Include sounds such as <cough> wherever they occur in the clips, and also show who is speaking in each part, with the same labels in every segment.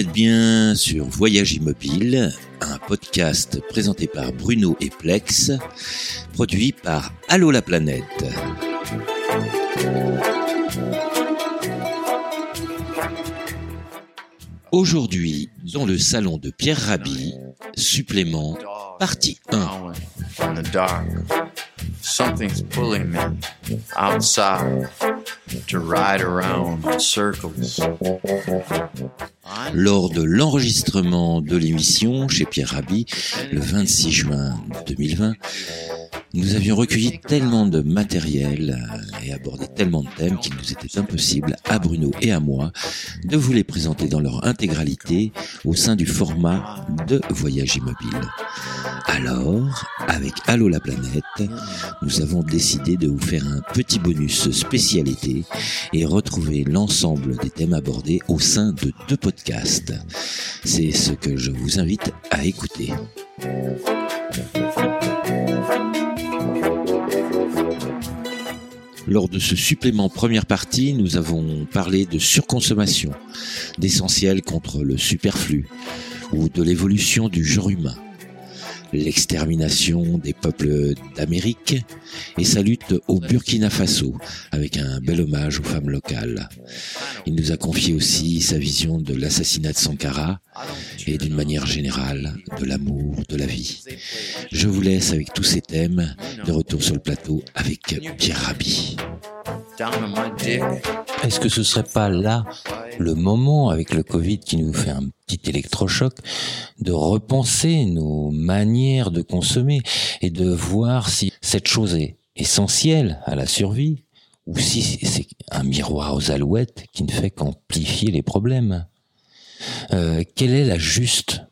Speaker 1: Êtes bien sur Voyage Immobile, un podcast présenté par Bruno et Plex, produit par Allo la planète. Aujourd'hui, dans le salon de Pierre Rabhi, supplément, partie 1. Something's pulling me outside to ride around in circles. Lors de l'enregistrement de l'émission chez Pierre Rabhi, le 26 juin 2020, nous avions recueilli tellement de matériel euh, et abordé tellement de thèmes qu'il nous était impossible, à Bruno et à moi, de vous les présenter dans leur intégralité au sein du format de Voyage Immobile. Alors, avec Allo la planète, nous avons décidé de vous faire un petit bonus spécialité et retrouver l'ensemble des thèmes abordés au sein de deux podcasts. C'est ce que je vous invite à écouter. Lors de ce supplément première partie, nous avons parlé de surconsommation, d'essentiel contre le superflu ou de l'évolution du genre humain l'extermination des peuples d'Amérique et sa lutte au Burkina Faso avec un bel hommage aux femmes locales. Il nous a confié aussi sa vision de l'assassinat de Sankara et d'une manière générale de l'amour, de la vie. Je vous laisse avec tous ces thèmes de retour sur le plateau avec Pierre Rabhi. Est-ce que ce serait pas là le moment avec le Covid qui nous fait un petit électrochoc de repenser nos manières de consommer et de voir si cette chose est essentielle à la survie ou si c'est un miroir aux alouettes qui ne fait qu'amplifier les problèmes. Euh, quelle est la juste,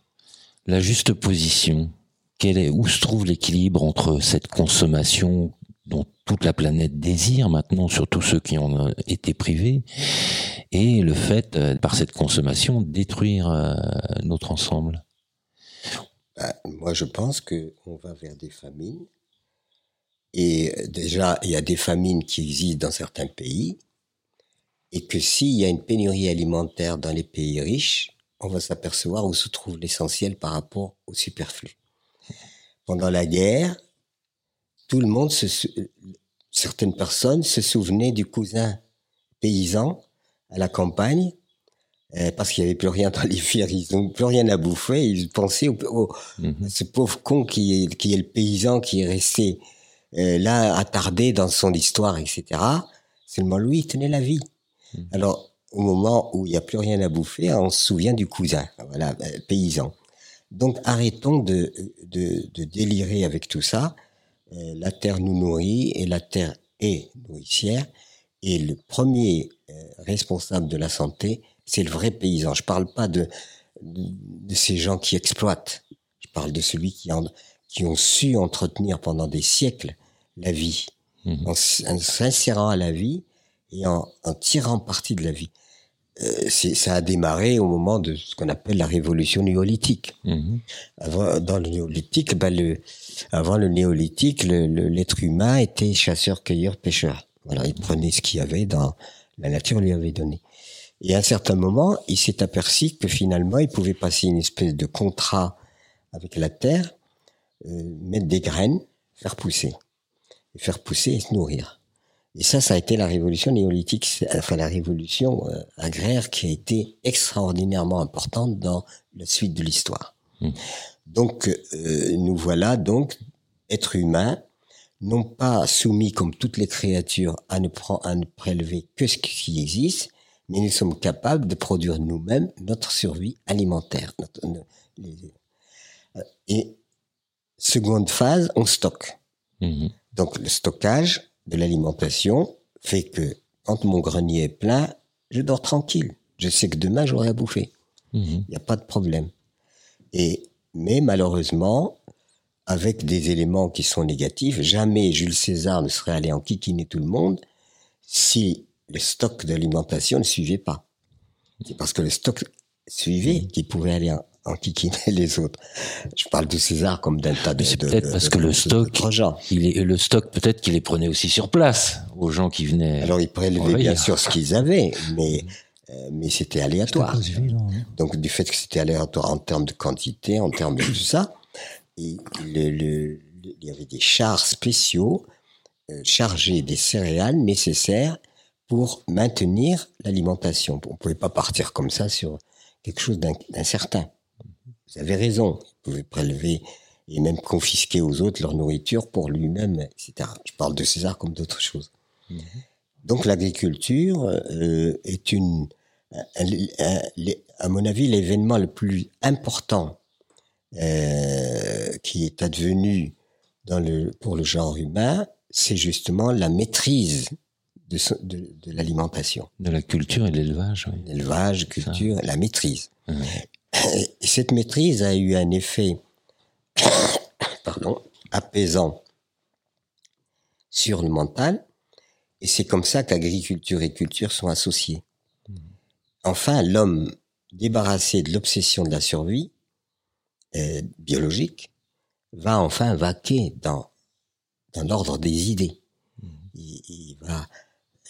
Speaker 1: la juste position? Quelle est, où se trouve l'équilibre entre cette consommation dont toute la planète désire maintenant, surtout ceux qui ont euh, été privés, et le fait, euh, par cette consommation, détruire euh, notre ensemble
Speaker 2: bah, Moi, je pense qu'on va vers des famines. Et déjà, il y a des famines qui existent dans certains pays, et que s'il y a une pénurie alimentaire dans les pays riches, on va s'apercevoir où se trouve l'essentiel par rapport au superflu. Pendant la guerre, tout le monde, se, certaines personnes se souvenaient du cousin paysan à la campagne, euh, parce qu'il n'y avait plus rien dans les fers, ils n'ont plus rien à bouffer, ils pensaient au, mhm. ce pauvre con qui est, qui est le paysan qui est resté euh, là attardé dans son histoire, etc. Seulement lui, il tenait la vie. Mhm. Alors, au moment où il n'y a plus rien à bouffer, on se souvient du cousin, voilà, euh, paysan. Donc arrêtons de, de, de délirer avec tout ça. Euh, la terre nous nourrit et la terre est nourricière. Et le premier euh, responsable de la santé, c'est le vrai paysan. Je parle pas de, de, ces gens qui exploitent. Je parle de celui qui, en, qui ont su entretenir pendant des siècles la vie, mmh. en, s'insérant à la vie et en, en tirant parti de la vie. Euh, ça a démarré au moment de ce qu'on appelle la révolution néolithique. Mmh. Avant, dans le néolithique, ben le, avant le néolithique, l'être humain était chasseur, cueilleur, pêcheur. Voilà, il prenait ce qu'il y avait dans la nature lui avait donné. Et à un certain moment, il s'est aperçu que finalement, il pouvait passer une espèce de contrat avec la terre, euh, mettre des graines, faire pousser, et faire pousser et se nourrir. Et ça, ça a été la révolution néolithique, enfin la révolution euh, agraire qui a été extraordinairement importante dans la suite de l'histoire. Hmm. Donc, euh, nous voilà donc êtres humains, non pas soumis comme toutes les créatures à ne, prendre, à ne prélever que ce qui existe, mais nous sommes capables de produire nous-mêmes notre survie alimentaire. Euh, et seconde phase, on stocke. Hmm. Donc le stockage, de l'alimentation fait que quand mon grenier est plein, je dors tranquille. Je sais que demain j'aurai à bouffer. Mhm. Il n'y a pas de problème. Et mais malheureusement, avec des éléments qui sont négatifs, jamais Jules César ne serait allé en kikiner tout le monde si le stock d'alimentation ne suivait pas. C'est parce que le stock suivait qu'il pouvait aller en, en les autres. Je parle de César comme d'un tas de.
Speaker 1: C'est peut-être parce que le stock, il est, le stock peut-être qu'il les prenait aussi sur place aux gens qui venaient.
Speaker 2: Alors ils prélevaient bien sûr ce qu'ils avaient, mais Euh, mais c'était aléatoire. Donc du fait que c'était aléatoire en termes de quantité, en termes de tout ça, il y avait des chars spéciaux euh, chargés des céréales nécessaires pour maintenir l'alimentation. On ne pouvait pas partir comme ça sur quelque chose d'incertain. Vous avez raison, il pouvait prélever et même confisquer aux autres leur nourriture pour lui-même, etc. Je parle de César comme d'autres choses. Mhm. Donc l'agriculture euh, est une à mon avis, l'événement le plus important euh, qui est advenu dans le, pour le genre humain, c'est justement la maîtrise de, de, de l'alimentation.
Speaker 1: De la culture et de l'élevage.
Speaker 2: Oui. L'élevage, culture, la maîtrise. <coughs> cette maîtrise a eu un effet <coughs> pardon, apaisant sur le mental, et c'est comme ça qu'agriculture et culture sont associées. Enfin, l'homme débarrassé de l'obsession de la survie euh, biologique va enfin vaquer dans, dans l'ordre des idées. Mmh. Il, va,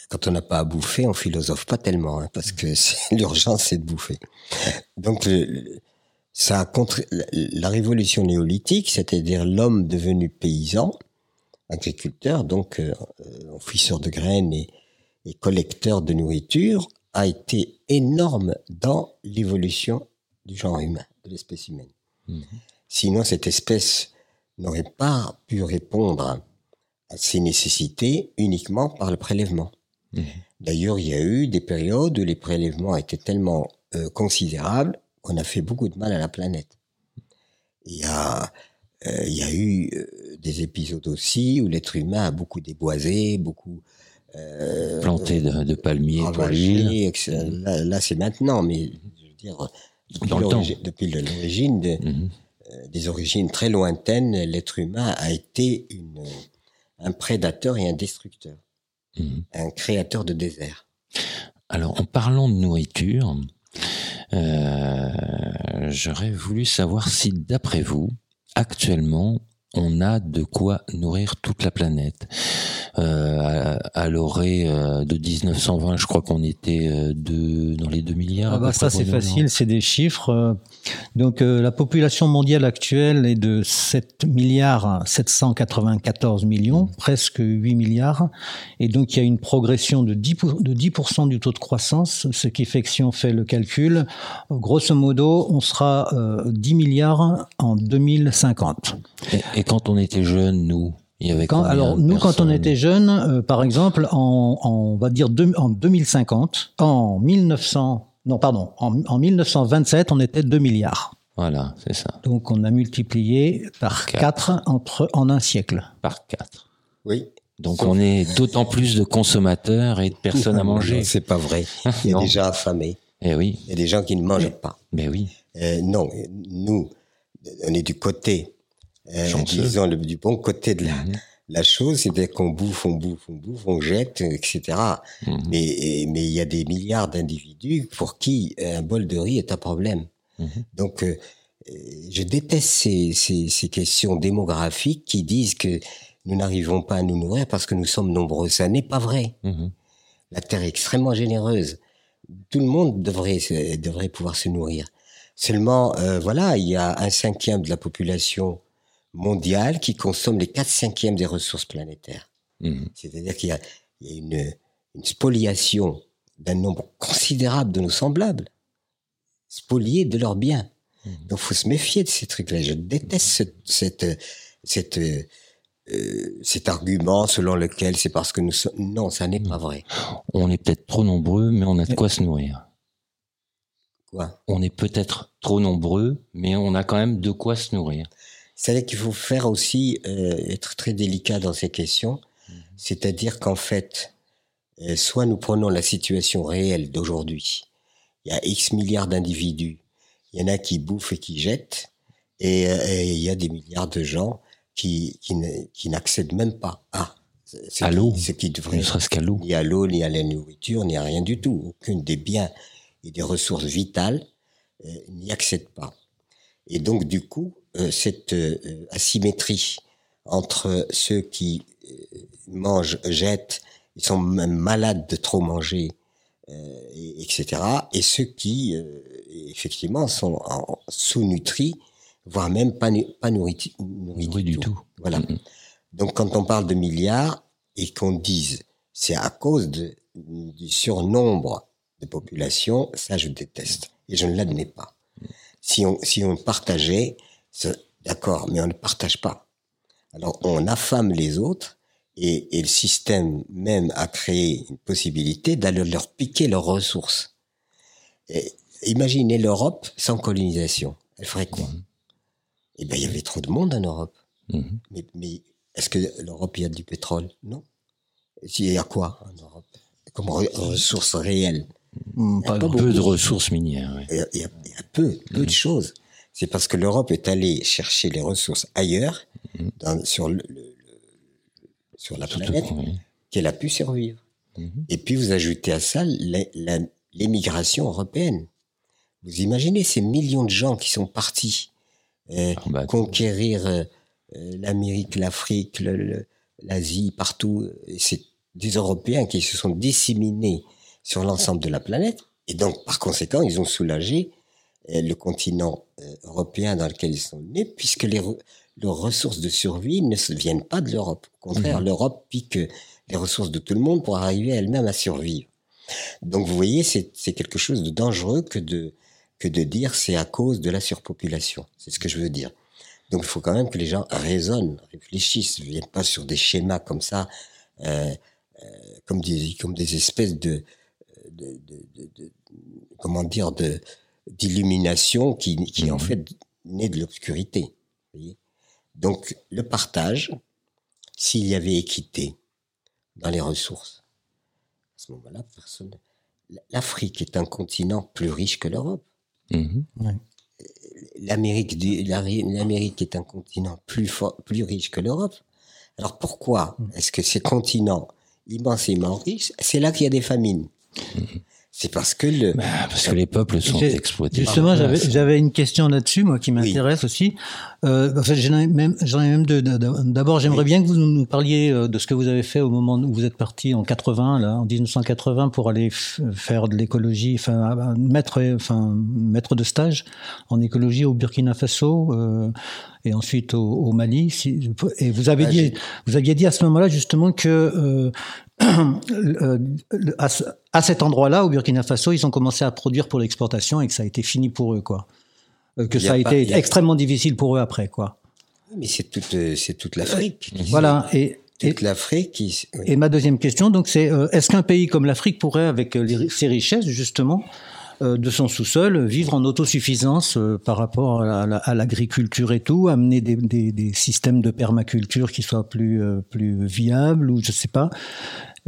Speaker 2: quand on n'a pas à bouffer, on philosophe pas tellement, hein, parce que <laughs> l'urgence c'est de bouffer. Donc, ça a contre, la révolution néolithique, c'est-à-dire l'homme devenu paysan, agriculteur, donc euh, enfouisseur de graines et, et collecteur de nourriture, a été énorme dans l'évolution du genre humain, de l'espèce humaine. Mhm. Sinon, cette espèce n'aurait pas pu répondre à ses nécessités uniquement par le prélèvement. <laughs> D'ailleurs, il y a eu des périodes où les prélèvements étaient tellement euh, considérables qu'on a fait beaucoup de mal à la planète. Il y a, euh, il y a eu euh, des épisodes aussi où l'être humain a beaucoup déboisé, beaucoup
Speaker 1: planté de, de palmiers pour l'huile.
Speaker 2: Là, c'est maintenant, mais je veux dire, depuis l'origine, mhm. des origines très lointaines, l'être humain a été une, un prédateur et un destructeur, mhm. un créateur de désert.
Speaker 1: Alors, en parlant de nourriture, euh, j'aurais voulu savoir si, d'après vous, actuellement, on a de quoi nourrir toute la planète. Euh, à, l'orée euh, de 1920, je crois qu'on était euh, de, dans les 2 milliards.
Speaker 3: Ah bah ça c'est facile, c'est des chiffres. Donc la population mondiale actuelle est de 7 milliards 794 millions, mmh. presque 8 milliards. Et donc il y a une progression de 10%, de 10 du taux de croissance, ce qui fait que si on fait le calcul, grosso modo, on sera 10 milliards en 2050.
Speaker 1: Et, et quand on était jeune, nous il y avait
Speaker 3: quand, alors nous, quand on était jeunes, euh, par exemple, en, en, on va dire en 2050, en 1900, non pardon, en, en 1927, on était 2 milliards.
Speaker 1: Voilà, c'est ça.
Speaker 3: Donc on a multiplié par 4 entre en un siècle.
Speaker 1: Par 4.
Speaker 2: Oui.
Speaker 1: Donc on est d'autant plus de consommateurs et de personnes à manger.
Speaker 2: C'est pas vrai. Il y a des gens affamés.
Speaker 1: Eh oui.
Speaker 2: Il y a des gens qui ne mangent pas.
Speaker 1: Mais oui.
Speaker 2: Euh, non, nous, on est du côté euh, disons, le, du bon côté de la, mhm. la chose, c'est qu'on bouffe, on bouffe, on bouffe, on jette, etc. Mhm. Mais mais il y a des milliards d'individus pour qui un bol de riz est un problème. Mhm. Donc, euh, je déteste ces, ces, ces, questions démographiques qui disent que nous n'arrivons pas à nous nourrir parce que nous sommes nombreux. Ça n'est pas vrai. La Terre est extrêmement généreuse. Tout le monde devrait, devrait pouvoir se nourrir. Seulement, euh, voilà, il y a un cinquième de la population mondiale qui consomme les 4 cinquièmes des ressources planétaires. Mhm. C'est-à-dire qu'il y a, il y a une, une, spoliation d'un nombre considérable de nos semblables, spoliés de leurs biens. Mhm. Donc, faut se méfier de ces trucs-là. Je déteste cette, cette, cette euh, cet argument selon lequel c'est parce que nous sommes... Non, ça n'est pas vrai.
Speaker 1: On est peut-être trop nombreux, mais on a de quoi se nourrir.
Speaker 2: Quoi?
Speaker 1: On est peut-être trop nombreux, mais on a quand même de quoi se nourrir
Speaker 2: cest qu'il faut faire aussi euh, être très délicat dans ces questions, mhm. c'est-à-dire qu'en fait, euh, soit nous prenons la situation réelle d'aujourd'hui, il y a X milliards d'individus, il y en a qui bouffent et qui jettent, et, euh, il y a des milliards de gens qui, qui n'accèdent même pas à
Speaker 1: à l'eau,
Speaker 2: ce qui devrait,
Speaker 1: ne serait-ce qu'à l'eau,
Speaker 2: ni à l'eau, ni à la nourriture, ni à rien du tout. Aucune des biens et des ressources vitales n'y accède pas. Et donc, du coup, euh, cette euh, asymétrie entre ceux qui euh, mangent, jettent, ils sont même malades de trop manger, etc. Et ceux qui, effectivement, sont sous-nutris, voire même pas, pas nourris,
Speaker 1: du, tout.
Speaker 2: Voilà. Donc, quand on parle de milliards et qu'on dise c'est à cause de, du surnombre de population, ça je déteste et je ne l'admets pas. Si on, si on partageait, d'accord, mais on ne partage pas. Alors on affame les autres et, et le système même a créé une possibilité d'aller leur piquer leurs ressources. Et imaginez l'Europe sans colonisation. Elle ferait quoi? Mhm. Eh bien, il y avait trop de monde en Europe. Mhm. Mais, mais est-ce que l'Europe, il y a du pétrole? Non. Il y a quoi en Europe? Comme ressources réelles
Speaker 1: hmm, Pas, peu de ressources minières.
Speaker 2: Il, y a, peu, peu de hmm. choses. C'est parce que l'Europe est allée chercher les ressources ailleurs, dans, sur, le, sur la planète, qu'elle a pu survivre. Et puis vous ajoutez à ça l'émigration européenne. Vous imaginez ces millions de gens qui sont partis euh, ah, bah, conquérir euh, l'Amérique, l'Afrique, l'Asie, partout. C'est des Européens qui se sont disséminés sur l'ensemble de la planète. Et donc, par conséquent, ils ont soulagé euh, le continent euh, européen dans lequel ils sont nés, puisque les leurs ressources de survie ne viennent pas de l'Europe. Au contraire, mhm. l'Europe pique les ressources de tout le monde pour arriver elle-même à survivre. Donc, vous voyez, c'est quelque chose de dangereux que de, que de dire c'est à cause de la surpopulation. C'est ce que je veux dire. Donc, il faut quand même que les gens raisonnent, réfléchissent, ne viennent pas sur des schémas comme ça. Euh, comme des comme des espèces de, de, de, de, comment dire de d'illumination qui qui en mhm. fait naît de l'obscurité. Donc le partage, s'il y avait équité dans les ressources, à ce moment-là, personne. L'Afrique est un continent plus riche que l'Europe. Mhm. L'Amérique l'Amérique est un continent plus fort, plus riche que l'Europe. Alors pourquoi mhm. est-ce que ces continents immensément riche, c'est là qu'il y a des famines? C'est parce que le
Speaker 1: bah, parce que les peuples sont exploités.
Speaker 3: Justement, j'avais j'avais une question là-dessus, moi, qui m'intéresse aussi. Euh, en fait, j'en ai même j'en ai même deux. D'abord, j'aimerais bien que vous nous parliez euh, de ce que vous avez fait au moment où vous êtes parti en 80, là, en 1980, pour aller faire de l'écologie, enfin mettre enfin maître de stage en écologie au Burkina Faso. Euh, et ensuite au, au Mali. Si, et vous avez dit, vous aviez dit à ce moment-là justement que euh à, à, cet endroit-là, au Burkina Faso, ils ont commencé à produire pour l'exportation et que ça a été fini pour eux, quoi. Euh, que ça a, été extrêmement difficile pour eux après, quoi.
Speaker 2: Mais c'est toute, euh, c'est toute l'Afrique.
Speaker 3: Voilà. Et,
Speaker 2: toute l'Afrique.
Speaker 3: Et ma deuxième question, donc, c'est est-ce qu'un pays comme l'Afrique pourrait, avec ses richesses justement, euh, de son sous-sol, vivre en autosuffisance euh, par rapport à l'agriculture et tout, amener des, systèmes de permaculture qui soient plus euh, plus viables ou je sais pas.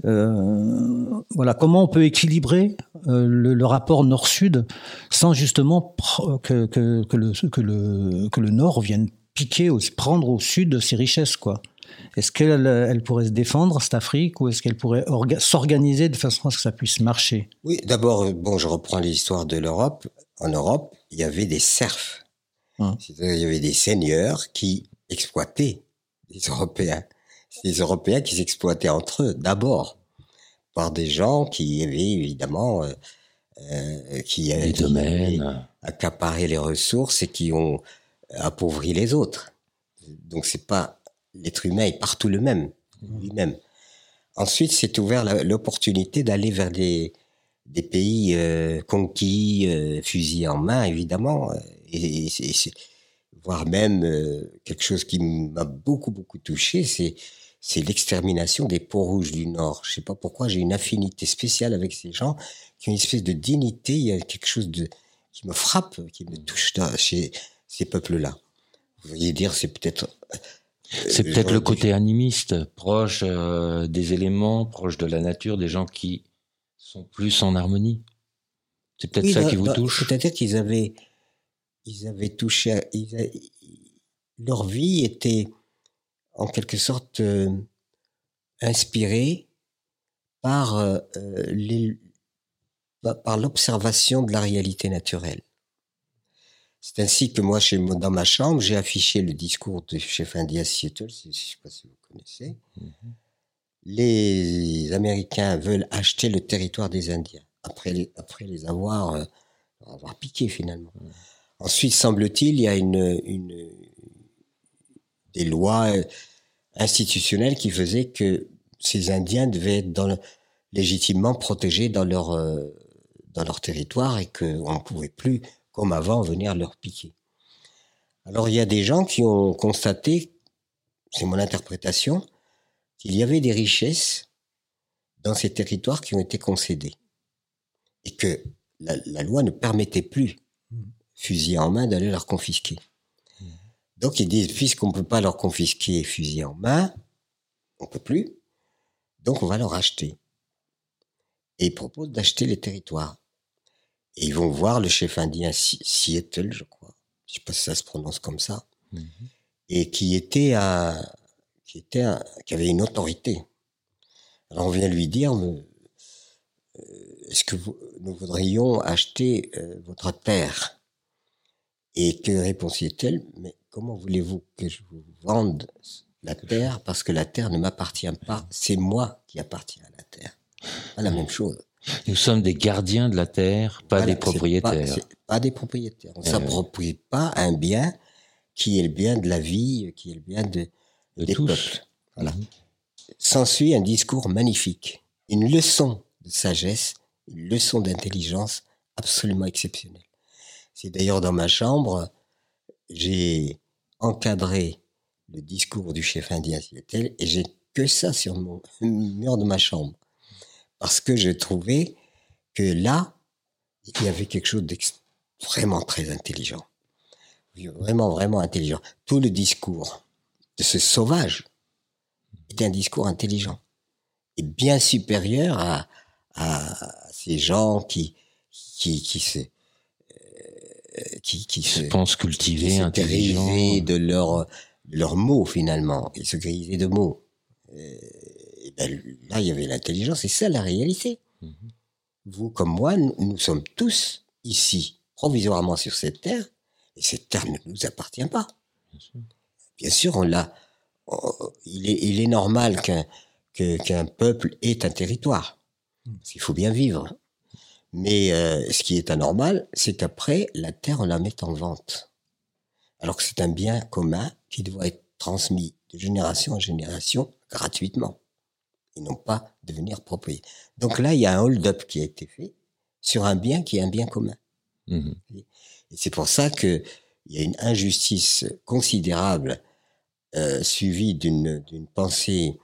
Speaker 3: Euh, voilà, comment on peut équilibrer le, rapport nord-sud sans justement que, que, que, le, que, le, que le nord vienne piquer, prendre au sud ses richesses, quoi. Est-ce qu'elle elle pourrait se défendre, cette Afrique, ou est-ce qu'elle pourrait s'organiser de façon à ce que ça puisse marcher?
Speaker 2: Oui, d'abord, euh, bon, je reprends l'histoire de l'Europe. En Europe, il y avait des serfs. Hum. Il y avait des seigneurs qui exploitaient les Européens. Les Européens qui s'exploitaient entre eux, d'abord, par des gens qui avaient évidemment... Euh, euh, qui, accaparé les ressources et qui ont appauvri les autres. Donc c'est pas l'être humain est partout le même, lui-même. Ensuite, c'est ouvert l'opportunité d'aller vers des, des pays euh, conquis, euh, fusillés en main, évidemment, euh, et, voire même euh, quelque chose qui m'a beaucoup beaucoup touché, c'est l'extermination des peaux rouges du Nord. Je sais pas pourquoi j'ai une affinité spéciale avec ces gens qui ont une espèce de dignité. Il y a quelque chose qui me frappe, qui me touche chez ces peuples-là. Vous voyez dire, c'est peut-être
Speaker 1: c'est euh, peut-être le côté animiste, proche euh, des éléments, proche de la nature, des gens qui sont plus en harmonie. C'est peut-être ça qui vous touche.
Speaker 2: C'est-à-dire qu'ils avaient, ils avaient touché, leur vie était en quelque sorte euh, inspirée par les, par l'observation de la réalité naturelle. C'est ainsi que moi, chez moi, dans ma chambre, j'ai affiché le discours de chef indien Seattle, je ne sais pas si vous connaissez. Mhm. Les Américains veulent acheter le territoire des Indiens. après les, après les avoir, euh, avoir piqués finalement. Ensuite, semble-t-il, il y a une, une, des lois euh, institutionnelles qui faisaient que ces Indiens devaient être dans le, légitimement protégés dans leur, euh, dans leur territoire et qu'on ne pouvait plus, comme avant, venir leur piquer. Alors il y a des gens qui ont constaté, c'est mon interprétation, qu'il y avait des richesses dans ces territoires qui ont été concédés et que la, la loi ne permettait plus, fusil en main, d'aller leur confisquer. Donc ils disent, puisqu'on ne peut pas leur confisquer fusil en main, on peut plus, donc on va leur acheter. Et ils proposent d'acheter les territoires. Et ils vont voir le chef indien Seattle, je crois, je sais pas si ça se prononce comme ça,
Speaker 1: Mhm.
Speaker 2: et qui était un, qui était un, qui avait une autorité. Alors on vient lui dire, mais, euh, est-ce que vous- nous voudrions acheter euh, votre terre? Et que répondit-elle Mais comment voulez-vous que je vous vende la terre? parce que la terre ne m'appartient pas, c'est moi qui appartiens à la terre. Pas la même chose.
Speaker 1: Nous sommes des gardiens de la terre, pas
Speaker 2: Voilà,
Speaker 1: des propriétaires.
Speaker 2: Pas, des propriétaires. On
Speaker 1: Eh
Speaker 2: s'approprie pas un bien qui est le bien de la vie, qui est le bien de,
Speaker 1: De
Speaker 2: des
Speaker 1: tous.
Speaker 2: peuples. Voilà.
Speaker 1: Mhm.
Speaker 2: S'ensuit un discours magnifique, une leçon de sagesse, une leçon d'intelligence absolument exceptionnelle. C'est d'ailleurs dans ma chambre, j'ai encadré le discours du chef indien Seattle et j'ai que ça sur mon <laughs> mur de ma chambre. Parce que je trouvais que là, il y avait quelque chose de vraiment très intelligent. Vraiment, vraiment intelligent. Tout le discours de ce sauvage est un discours intelligent et bien supérieur à, à ces gens qui, qui, qui se, euh, qui, qui se,
Speaker 1: se pensent cultivés,
Speaker 2: se
Speaker 1: intelligents.
Speaker 2: de leurs mots finalement. Ils se grisaient de mots. Et ben, là, il y avait l'intelligence. C'est ça la réalité.
Speaker 1: Mhm.
Speaker 2: Vous comme moi, nous, nous sommes tous ici, provisoirement sur cette terre, et cette terre ne nous appartient pas.
Speaker 1: Bien sûr.
Speaker 2: Bien sûr, on l'a. Il est, il est normal qu'un peuple ait un territoire. Parce qu'il faut bien vivre. Mais euh, ce qui est anormal, c'est qu'après, la terre, on la met en vente. Alors que c'est un bien commun qui doit être transmis de génération en génération gratuitement. Et non pas devenir propriétaire. Donc là, il y a un hold-up qui a été fait sur un bien qui est un bien commun.
Speaker 1: Mhm.
Speaker 2: Et c'est pour ça que il y a une injustice considérable euh, suivie d'une d'une pensée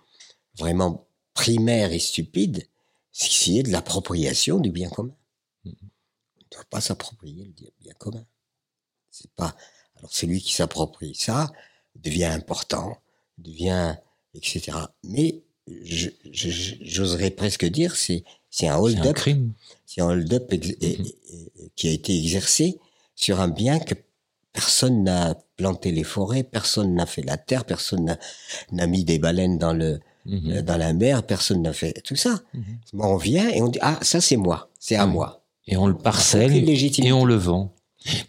Speaker 2: vraiment primaire et stupide, c'est qui est de l'appropriation du bien commun. On ne doit pas s'approprier le bien commun. C'est pas alors celui qui s'approprie ça devient important, devient etc. Mais j'oserais presque dire c'est c'est un hold-up c'est un hold-up
Speaker 1: Mhm.
Speaker 2: qui a été exercé sur un bien que personne n'a planté les forêts, personne n'a fait la terre, personne n'a- mis des baleines dans le
Speaker 1: Mhm.
Speaker 2: euh, dans la mer, personne n'a fait tout ça. Bon, on vient et on dit ah ça c'est moi, c'est à moi.
Speaker 1: Et on le parcelle et on le vend.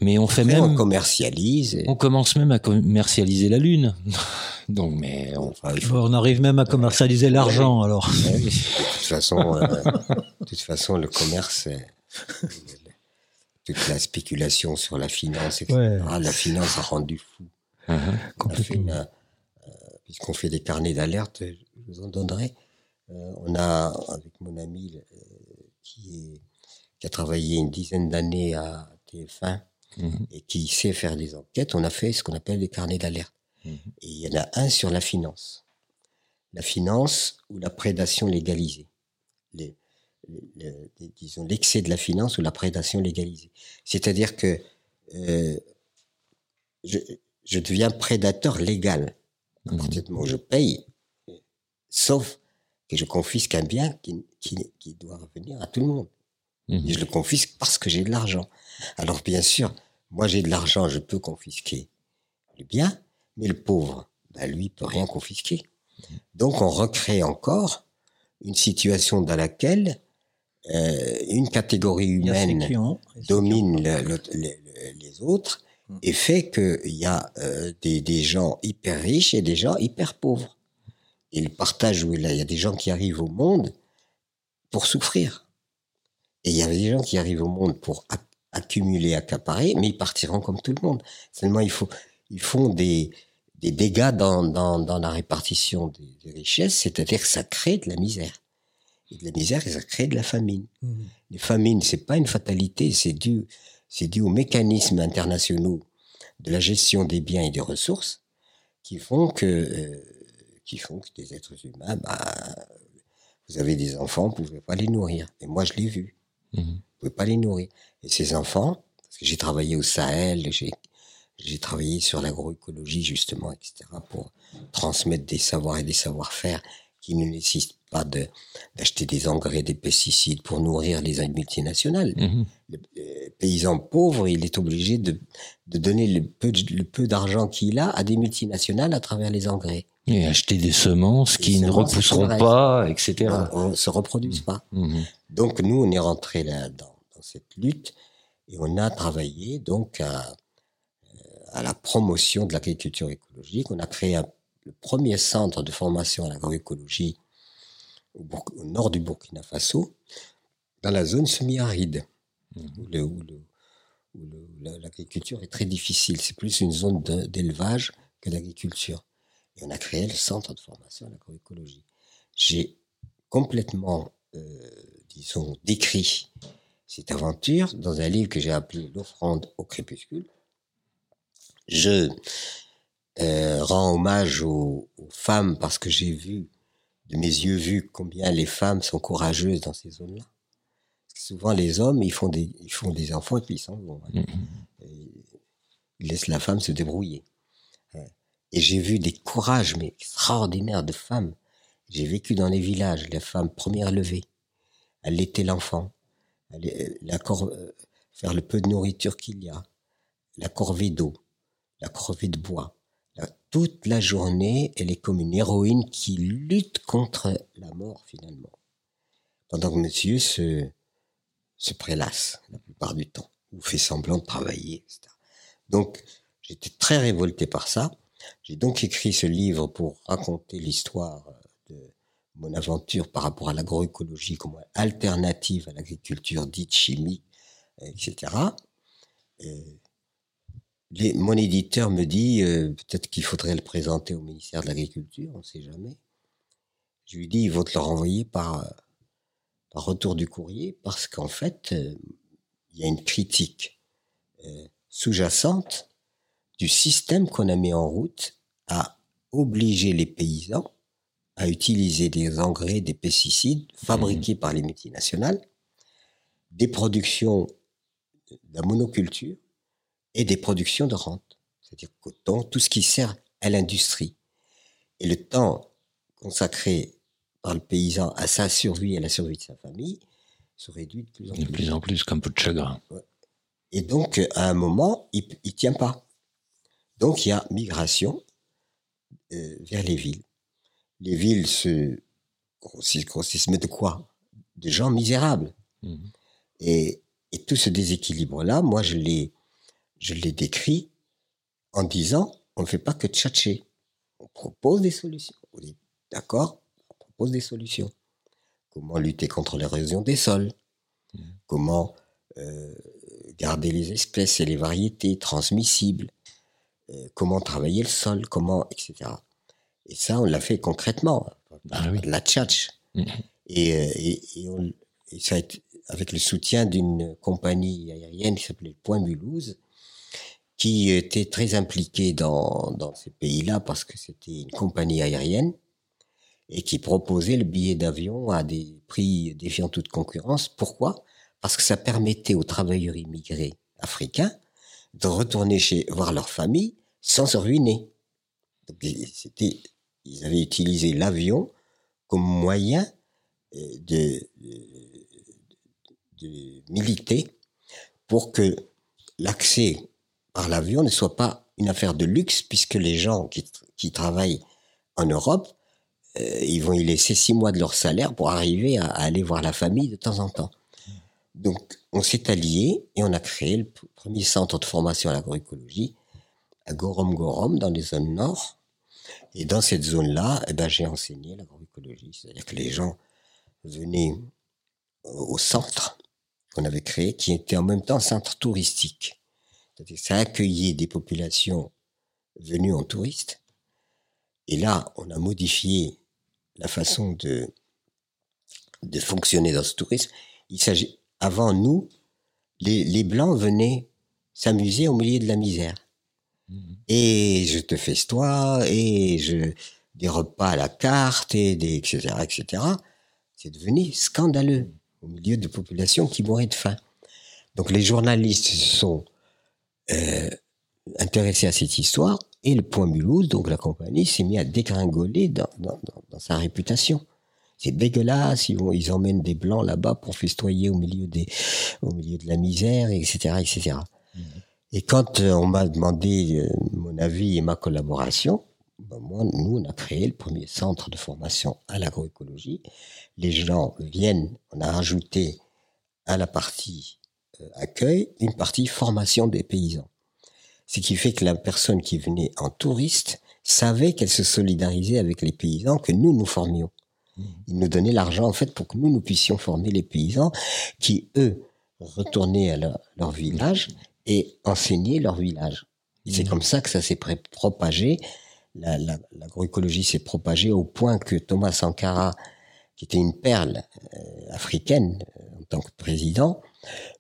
Speaker 1: Mais on fait
Speaker 2: Après, on
Speaker 1: même,
Speaker 2: commercialise. et-
Speaker 1: on commence même à commercialiser la lune. <laughs> Donc, mais on,
Speaker 2: Enfin, il faut-
Speaker 3: On arrive même à commercialiser l'argent, alors.
Speaker 2: Ouais. De toute façon, euh, de toute façon, le commerce, euh, toute la spéculation sur la finance, etc.
Speaker 3: Ouais.
Speaker 2: La finance a rendu fou. On a fait
Speaker 3: Complètement.
Speaker 2: une, euh, puisqu'on fait des carnets d'alerte, je vous en donnerai. Euh, on a, avec mon ami euh, qui, est, qui a travaillé une dizaine d'années à TF1
Speaker 1: Mhm.
Speaker 2: et qui sait faire des enquêtes, on a fait ce qu'on appelle des carnets d'alerte.
Speaker 1: Mhm.
Speaker 2: Et il y en a un sur la finance. La finance ou la prédation légalisée. Les, les- les- disons l'excès de la finance ou la prédation légalisée. C'est-à-dire que euh, je, je deviens prédateur légal à
Speaker 1: Mhm.
Speaker 2: partir du moment où je paye, sauf que je confisque un bien qui, qui, qui doit revenir à tout le monde. Et je le confisque parce que j'ai de l'argent. Alors bien sûr, moi j'ai de l'argent, je peux confisquer le bien, mais le pauvre, ben, lui, peut rien confisquer. Donc on recrée encore une situation dans laquelle euh, une catégorie
Speaker 3: a
Speaker 2: humaine
Speaker 3: ont-
Speaker 2: domine le- le- les, les autres
Speaker 3: Mm.
Speaker 2: et fait qu'il y a euh, des, des gens hyper riches et des gens hyper pauvres. Et le partage où il y a- il y a des gens qui arrivent au monde pour souffrir. Et il y avait des gens qui arrivent au monde pour accumuler, accaparer, mais ils partiront comme tout le monde. Seulement, il faut, ils font des, des dégâts dans, dans, dans la répartition des, richesses, c'est-à-dire que ça crée de la misère. Et de la misère, ça crée de la famine. Mmh. Les famines, c'est pas une fatalité, c'est dû, c'est dû aux mécanismes internationaux de la gestion des biens et des ressources qui font que, euh, qui font que des êtres humains, bah, vous avez des enfants, vous pouvez pas les nourrir. Et moi, je l'ai vu. Mmh. Vous pouvez pas les nourrir. Et ces enfants, parce que j'ai travaillé au Sahel, j'ai j'ai travaillé sur l'agroécologie justement, etc., pour transmettre des savoirs et des savoir-faire qui ne nécessitent pas d'acheter des engrais, des pesticides pour nourrir les multinationales. Mmh le, paysan pauvre, il est obligé de, de donner le peu, le peu d'argent qu'il a à des multinationales à travers les engrais.
Speaker 1: Et acheter des semences qui ne repousseront pas, etc.
Speaker 2: On, ne se reproduisent pas. Mmh donc nous, on est rentré là dans, dans cette lutte et on a travaillé donc à à la promotion de l'agriculture écologique. On a créé le premier centre de formation à l'agroécologie au, au, nord du Burkina Faso, dans la zone semi-aride, mmh. où, l'agriculture est très difficile. C'est plus une zone d'élevage que d'agriculture. Et on a créé le centre de formation à l'agroécologie. J'ai complètement, euh, disons, décrit cette aventure dans un livre que j'ai appelé L'offrande au crépuscule, je euh, rends hommage aux, femmes parce que j'ai vu, de mes yeux vus, combien les femmes sont courageuses dans ces zones-là. Souvent, les hommes, ils font des, ils font des enfants et puis ils s'en vont. Hein. Mm-hmm. Ils laissent la femme se débrouiller. Et j'ai vu des courages, mais extraordinaires de femmes. J'ai vécu dans les villages, les femmes première levée, allaiter l'enfant, la euh, faire le peu de nourriture qu'il y a, la corvée d'eau, la corvée de bois. toute la journée, elle est comme une héroïne qui lutte contre la mort finalement. Pendant que monsieur se, se prélasse la plupart du temps, ou fait semblant de travailler, etc. Donc, j'étais très révolté par ça. J'ai donc écrit ce livre pour raconter l'histoire de mon aventure par rapport à l'agroécologie comme alternative à l'agriculture dite chimique, etc. Et mon éditeur me dit euh, peut-être qu'il faudrait le présenter au ministère de l'Agriculture, on ne sait jamais. Je lui dis ils vont te le renvoyer par, par retour du courrier parce qu'en fait euh, il y a une critique euh, sous-jacente du système qu'on a mis en route à obliger les paysans à utiliser des engrais, des pesticides fabriqués mmh. par les multinationales, des productions de la monoculture et des productions de rente, c'est-à-dire coton, tout ce qui sert à l'industrie. Et le temps consacré par le paysan à sa survie et à la survie de sa famille se réduit de plus en plus.
Speaker 1: De plus en plus, comme peu de chagrin.
Speaker 2: Et donc, à un moment, il ne tient pas. Donc, il y a migration euh, vers les villes. Les villes se grossissent, mais de quoi? De gens misérables. Mmh. Et, et, tout ce déséquilibre-là, moi, je l'ai je l'ai décrit en disant, on ne fait pas que tchatcher. On propose des solutions. d'accord? On propose des solutions. Comment lutter contre l'érosion des sols? Mmh. Comment euh, garder les espèces et les variétés transmissibles? Euh, Comment travailler le sol Comment, etc. Et ça, on l'a fait concrètement. Ah la tchatch. Mmh. Et, euh, et, et, on, et, ça a été avec le soutien d'une compagnie aérienne qui s'appelait Point Mulhouse, qui était très impliqué dans, dans ces pays-là parce que c'était une compagnie aérienne et qui proposait le billet d'avion à des prix défiant toute concurrence. Pourquoi? Parce que ça permettait aux travailleurs immigrés africains de retourner chez voir leur famille sans se ruiner. C'était, ils avaient utilisé l'avion comme moyen euh, de, de, militer pour que l'accès par l'avion ne soit pas une affaire de luxe, puisque les gens qui, qui travaillent en Europe, euh, ils vont y laisser six mois de leur salaire pour arriver à, aller voir la famille de temps en temps. Donc, on s'est alliés et on a créé le premier centre de formation à l'agroécologie à Gorom Gorom, dans les zones nord. Et dans cette zone-là, eh ben, j'ai enseigné l'agroécologie. C'est-à-dire que les gens venaient au centre qu'on avait créé, qui était en même temps centre touristique. Ça accueillait des populations venues en touriste. Et là, on a modifié la façon de, de fonctionner dans ce tourisme. Avant nous, les, les Blancs venaient s'amuser au milieu de la misère. Mmh. Et je te festoie, et je, des repas à la carte, et des, etc., etc. C'est devenu scandaleux au milieu de populations qui mouraient de faim. Donc les journalistes se sont euh, intéressés à cette histoire et le Point Mulhouse, donc la compagnie, s'est mis à dégringoler dans, dans, dans sa réputation. C'est dégueulasse, ils, vont, ils emmènent des blancs là-bas pour festoyer au milieu des, au milieu de la misère, etc., etc. Mmh. Et quand euh, on m'a demandé euh, mon avis et ma collaboration, ben moi, nous, on a créé le premier centre de formation à l'agroécologie. Les gens viennent, on a rajouté à la partie euh, accueil une partie formation des paysans. Ce qui fait que la personne qui venait en touriste savait qu'elle se solidarisait avec les paysans que nous nous formions. Mmh. Ils nous donnaient l'argent en fait pour que nous nous puissions former les paysans qui eux retournaient à leur, village et enseigner leur village. C'est mmh. comme ça que ça s'est propagé l'agroécologie s'est propagée au point que Thomas Sankara, qui était une perle euh, africaine euh, en tant que président,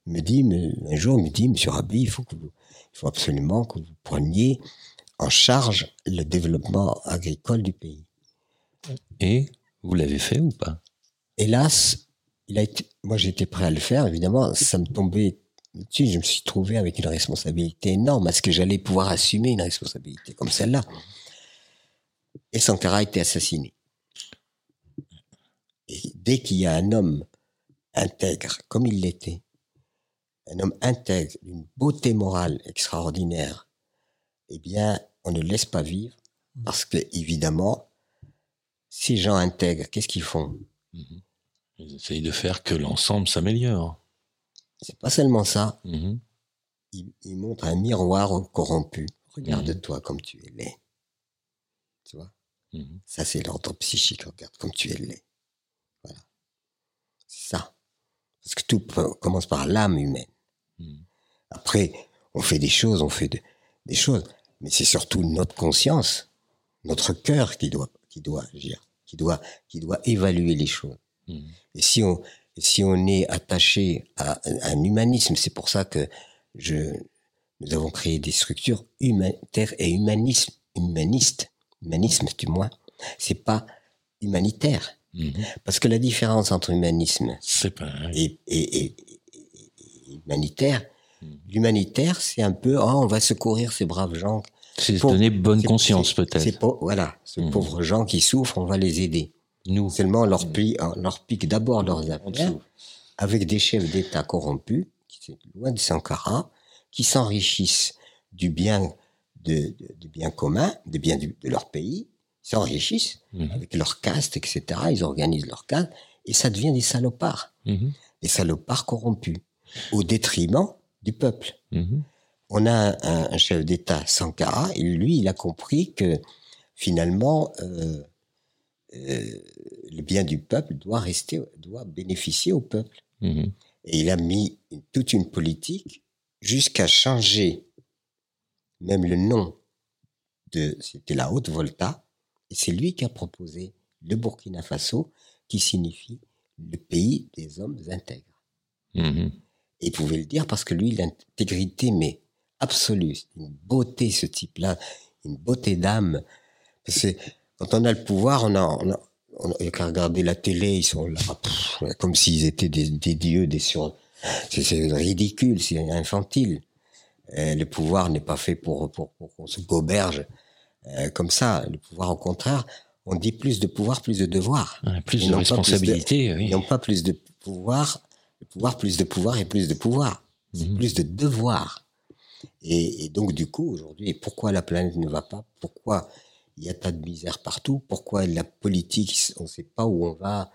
Speaker 2: me dit, un jour, me dit, Monsieur Rabi, il faut que il faut absolument que vous preniez en charge le développement agricole du pays.
Speaker 1: Et vous l'avez fait ou pas?
Speaker 2: Hélas, il a été, moi j'étais prêt à le faire, évidemment, ça me tombait je me suis trouvé avec une responsabilité énorme. Est-ce que j'allais pouvoir assumer une responsabilité comme celle-là et Sankara a été assassiné. Et dès qu'il y a un homme intègre, comme il l'était, un homme intègre, d'une beauté morale extraordinaire, eh bien, on ne laisse pas vivre, parce que, évidemment, ces gens intègres, qu'est-ce qu'ils font?
Speaker 1: Mhm. Ils essayent de faire que l'ensemble s'améliore.
Speaker 2: C'est pas seulement ça. Mhm. Ils, montrent un miroir corrompu. Regarde-toi comme tu es laid. Tu vois? Mmh Ça, c'est l'ordre psychique. Regarde comme tu es laid. Voilà. C'est ça. Parce que tout commence par l'âme humaine. Après, on fait des choses, on fait des choses. Mais c'est surtout notre conscience, notre cœur qui doit, qui doit agir, qui doit, qui doit évaluer les choses. Et si on, si on est attaché à, un humanisme, c'est pour ça que je, nous avons créé des structures humanitaires et humanisme, humanistes humanisme du moins, c'est pas humanitaire. Mhm. Parce que la différence entre humanisme et, et, humanitaire, mhm. l'humanitaire, c'est un peu, oh, on va secourir ces braves gens.
Speaker 1: C'est donner bonne conscience peut-être.
Speaker 2: Voilà, ces mhm. pauvres gens qui souffrent, on va les aider. Nous. Seulement, leur, plie, leur pique d'abord leurs affaires avec des chefs d'État corrompus, qui sont loin de Sankara, qui s'enrichissent du bien de, de, biens communs, des biens de leur pays, s'enrichissent mhm. avec leur caste, etc. Ils organisent leur caste et ça devient des salopards, mhm. des salopards corrompus, au détriment du peuple. Mhm. On a un, chef d'État, Sankara, et lui, il a compris que finalement, euh, euh, le bien du peuple doit rester, doit bénéficier au peuple. Et il a mis toute une politique jusqu'à changer même le nom de, c'était la Haute Volta, et c'est lui qui a proposé le Burkina Faso, qui signifie le pays des hommes intègres. Mm-hmm. Et il pouvait le dire parce que lui, l'intégrité, mais absolue, une beauté, ce type-là, une beauté d'âme. Parce que quand on a le pouvoir, on a, on a, on a qu'à regarder la télé, ils sont là, comme s'ils étaient des, des dieux, des sur, c'est ridicule, c'est infantile. Le pouvoir n'est pas fait pour, pour, pour qu'on se goberge euh, comme ça. Le pouvoir, au contraire, on dit plus de pouvoir, plus de devoir.
Speaker 1: plus de responsabilité, oui.
Speaker 2: Non pas plus de pouvoir, le pouvoir, plus de pouvoir et plus de pouvoir. C'est mhm. plus de devoir. Et, et donc, du coup, aujourd'hui, pourquoi la planète ne va pas? Pourquoi il y a tas de misère partout Pourquoi la politique, on ne sait pas où on va,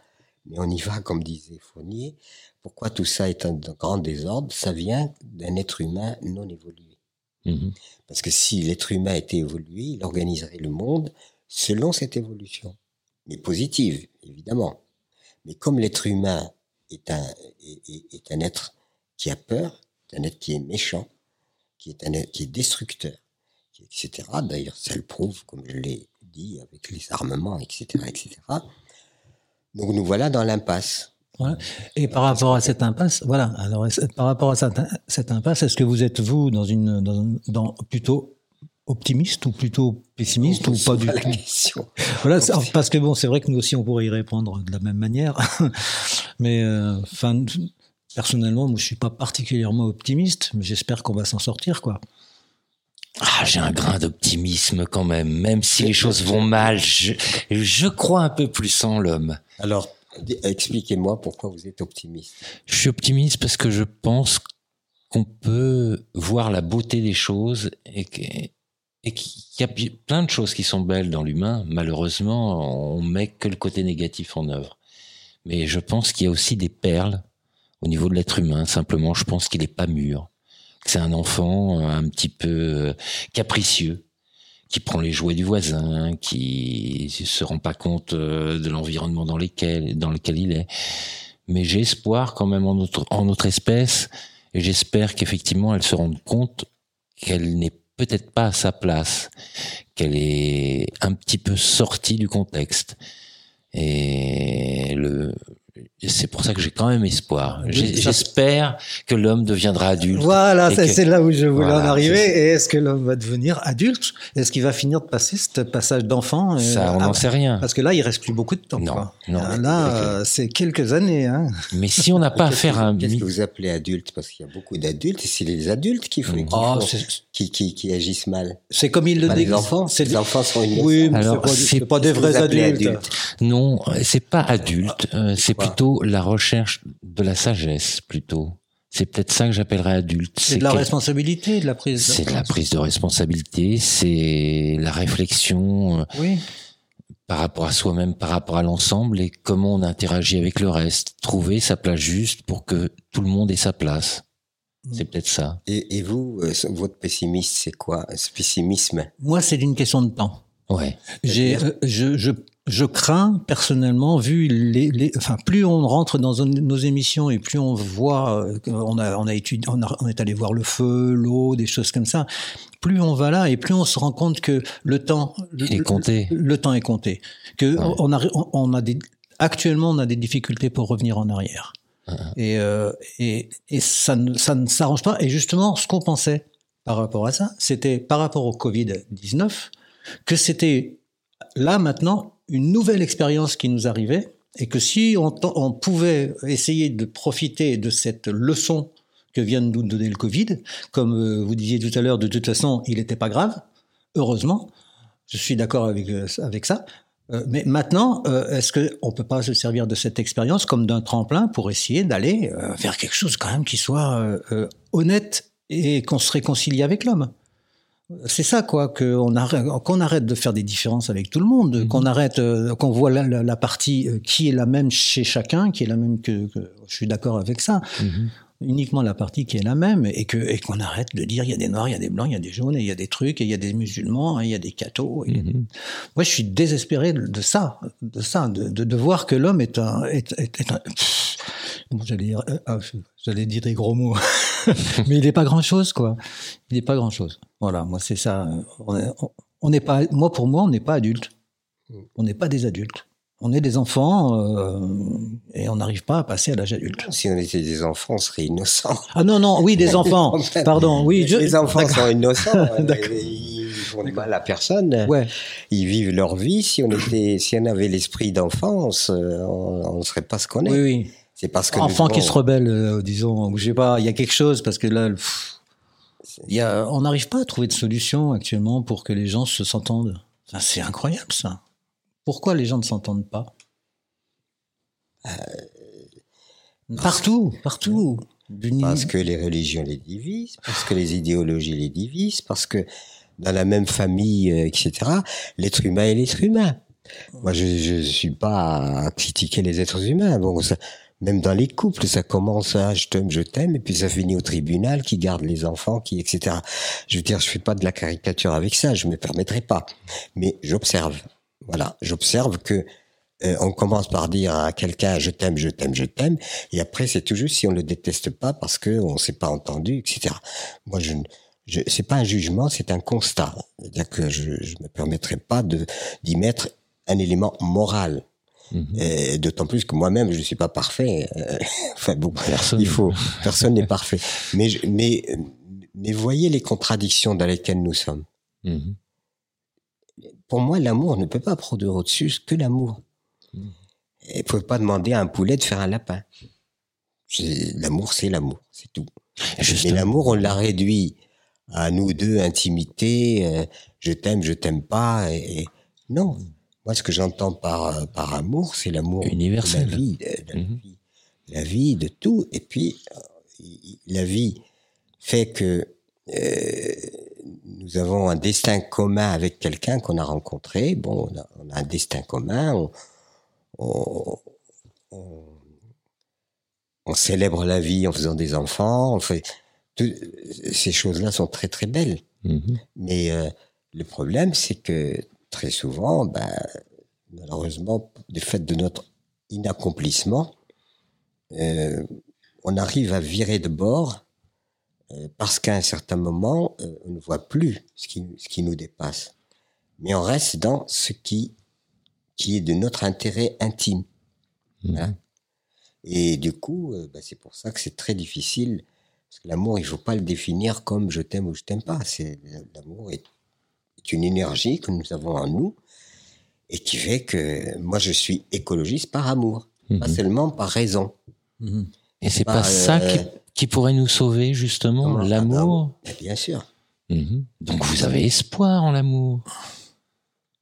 Speaker 2: mais on y va, comme disait Fournier pourquoi tout ça est un grand désordre? Ça vient d'un être humain non évolué. Mhm. Parce que si l'être humain était évolué, il organiserait le monde selon cette évolution. Mais positive, évidemment. Mais comme l'être humain est un, est, un être qui a peur, un être qui est méchant, qui est un être qui est destructeur, etc. D'ailleurs, ça le prouve, comme je l'ai dit, avec les armements, etc., etc. Donc nous voilà dans l'impasse.
Speaker 3: Et par rapport à cette impasse, voilà. Alors, par rapport à cette, impasse, est-ce que vous êtes vous dans une, dans, plutôt optimiste ou plutôt pessimiste ou pas du tout? question. Voilà, parce que bon, c'est vrai que nous aussi on pourrait y répondre de la même manière, <laughs> mais euh, personnellement, moi je suis pas particulièrement optimiste, mais j'espère qu'on va s'en sortir, quoi.
Speaker 1: Ah, j'ai un grain d'optimisme quand même, même si les choses vont mal, je, je crois un peu plus en l'homme.
Speaker 2: Alors, expliquez-moi pourquoi vous êtes optimiste.
Speaker 1: Je suis optimiste parce que je pense qu'on peut voir la beauté des choses et qu'il y a plein de choses qui sont belles dans l'humain. Malheureusement, on met que le côté négatif en œuvre. Mais je pense qu'il y a aussi des perles au niveau de l'être humain. Simplement, je pense qu'il n'est pas mûr c'est un enfant euh, un petit peu euh, capricieux qui prend les jouets du voisin, qui se rend pas compte euh, de l'environnement dans lequel dans lequel il est. Mais j'ai espoir quand même en notre en notre espèce et j'espère qu'effectivement elle se rende compte qu'elle n'est peut-être pas à sa place, qu'elle est un petit peu sortie du contexte. Et le, c'est pour ça que j'ai quand même espoir. J'espère que l'homme deviendra adulte.
Speaker 3: Voilà, c'est là où je voulais en arriver. Et est-ce que l'homme va devenir adulte? Est-ce qu'il va finir de passer ce passage d'enfant
Speaker 1: Ça, on n'en sait rien.
Speaker 3: Parce que là, il reste plus beaucoup de temps. Non, non. Ah, là, euh, c'est quelques années. Hein.
Speaker 1: Mais si on n'a <laughs> pas à faire un...
Speaker 2: Qu'est-ce que vous appelez adulte? Parce qu'il y a beaucoup d'adultes et c'est les adultes qui font, oh, qui, qui, qui, agissent mal.
Speaker 3: C'est comme il le dit.
Speaker 2: Les enfants, les enfants sont
Speaker 3: Oui, mais c'est pas, pas des vrais adultes.
Speaker 1: Non, c'est pas adulte. Euh, plutôt la recherche de la sagesse plutôt. C'est peut-être ça que j'appellerais adulte.
Speaker 3: C'est de la responsabilité, de la prise.
Speaker 1: C'est de la prise de responsabilité, c'est la réflexion. Euh,
Speaker 3: oui.
Speaker 1: Par rapport à soi-même, par rapport à l'ensemble et comment on interagit avec le reste. Trouver sa place juste pour que tout le monde ait sa place. Mm. C'est peut-être ça.
Speaker 2: Et, et vous, euh, votre pessimisme, c'est quoi? Ce pessimisme?
Speaker 3: Moi, c'est une question de temps.
Speaker 1: Ouais.
Speaker 3: J'ai, euh, je, je, je crains personnellement, vu les, les, enfin plus on rentre dans nos émissions et plus on voit, euh, on a, on a étudié, on, est allé voir le feu, l'eau, des choses comme ça. Plus on va là et plus on se rend compte que le temps
Speaker 1: est compté.
Speaker 3: Le, temps est compté. Que on, a, on a des, actuellement on a des difficultés pour revenir en arrière. Et, euh, et, et ça ne, ça ne s'arrange pas. Et justement, ce qu'on pensait par rapport à ça, c'était par rapport au Covid 19 que c'était là maintenant une nouvelle expérience qui nous arrivait et que si on, pouvait essayer de profiter de cette leçon que vient de nous donner le Covid, comme euh, vous disiez tout à l'heure, de toute façon, il n'était pas grave, heureusement, je suis d'accord avec, euh, avec ça. Euh, mais maintenant, est-ce qu'on ne peut pas se servir de cette expérience comme d'un tremplin pour essayer d'aller vers quelque chose quand même qui soit honnête et qu'on se réconcilie avec l'homme? C'est ça quoi qu'on arrête qu'on arrête de faire des différences avec tout le monde mhm. qu'on arrête euh, qu'on voit la, partie euh, qui est la même chez chacun qui est la même que, je suis d'accord avec ça mhm. uniquement la partie qui est la même et que et qu'on arrête de dire il y a des noirs il y a des blancs il y a des jaunes et il y a des trucs et il y a des musulmans et il y a des cathos mhm. moi je suis désespéré de ça de ça de, de, voir que l'homme est un est, un j'allais euh, ah, j'allais dire des gros mots, <laughs> mais il n'est pas grand chose, quoi. Il n'est pas grand chose. Voilà, moi c'est ça. On n'est pas, moi pour moi, on n'est pas adulte. On n'est pas des adultes. On est des enfants euh, et on n'arrive pas à passer à l'âge adulte.
Speaker 2: Si on était des enfants, on serait innocents.
Speaker 3: Ah non non, oui des <laughs> enfants. Pardon, oui.
Speaker 2: Les enfants sont innocents. <laughs> ils font pas mal à personne.
Speaker 3: Ouais.
Speaker 2: Ils vivent leur vie. Si on était, si on avait l'esprit d'enfance, euh, on ne serait pas ce qu'on est.
Speaker 3: Oui oui.
Speaker 2: C'est parce que
Speaker 3: enfant qui se rebelle, euh, disons, je sais pas, il y a quelque chose parce que là, y a, on n'arrive pas à trouver de solution actuellement pour que les gens se s'entendent. c'est incroyable ça. Pourquoi les gens ne s'entendent pas? Euh, Partout, partout.
Speaker 2: Parce que les religions les divisent, parce que les idéologies les divisent, parce que dans la même famille, euh, etc., l'être humain est l'être humain. Moi, je ne suis pas à critiquer les êtres humains. Bon, ça, même dans les couples, ça commence à je t'aime, je t'aime, et puis ça finit au tribunal, qui garde les enfants, qui etc. Je veux dire, je fais pas de la caricature avec ça, je me permettrai pas, mais j'observe. Voilà, j'observe que euh, on commence par dire à quelqu'un je t'aime, je t'aime, je t'aime, et après c'est juste si on le déteste pas parce que on s'est pas entendu, etc. Moi, je, je c'est pas un jugement, c'est un constat. C'est-à-dire que je, je me permettrai pas d'y mettre un élément moral. Mhm. D'autant plus que moi-même, je ne suis pas parfait. Euh, <laughs> enfin bon, personne. il faut, personne n'est parfait. <laughs> Mais, mais, mais voyez les contradictions dans lesquelles nous sommes. Mhm. Pour moi, l'amour ne peut pas produire au-dessus que l'amour. Il ne faut pas demander à un poulet de faire un lapin. L'amour, c'est l'amour, c'est tout. Et l'amour, on l'a réduit à nous deux, intimité, euh, je t'aime, je t'aime pas. Et, non, moi, ce que j'entends par, par amour, c'est l'amour
Speaker 1: universel.
Speaker 2: De la vie, de, mhm. la vie, de tout. Et puis, euh, la vie fait que euh, nous avons un destin commun avec quelqu'un qu'on a rencontré. Bon, on a, on a, un destin commun. On, on, on, célèbre la vie en faisant des enfants. On fait ces choses-là sont très très belles. Mm-hmm. Mais euh, le problème, c'est que très souvent, ben, malheureusement, du fait de notre inaccomplissement, euh, on arrive à virer de bord euh, parce qu'à un certain moment, on ne voit plus ce qui, ce qui nous dépasse. Mais on reste dans ce qui qui est de notre intérêt intime. Mhm. Hein. Et du coup, euh, bah, c'est pour ça que c'est très difficile. Parce que l'amour, il faut pas le définir comme je t'aime ou je t'aime pas. C'est l'amour est, une énergie que nous avons en nous et qui fait que moi je suis écologiste par amour, pas mhm. seulement par raison.
Speaker 1: Mhm. Et c'est pas, pas ça qui, euh, qui, pourrait nous sauver justement, l'amour.
Speaker 2: Bien sûr.
Speaker 1: Donc vous avez espoir en l'amour.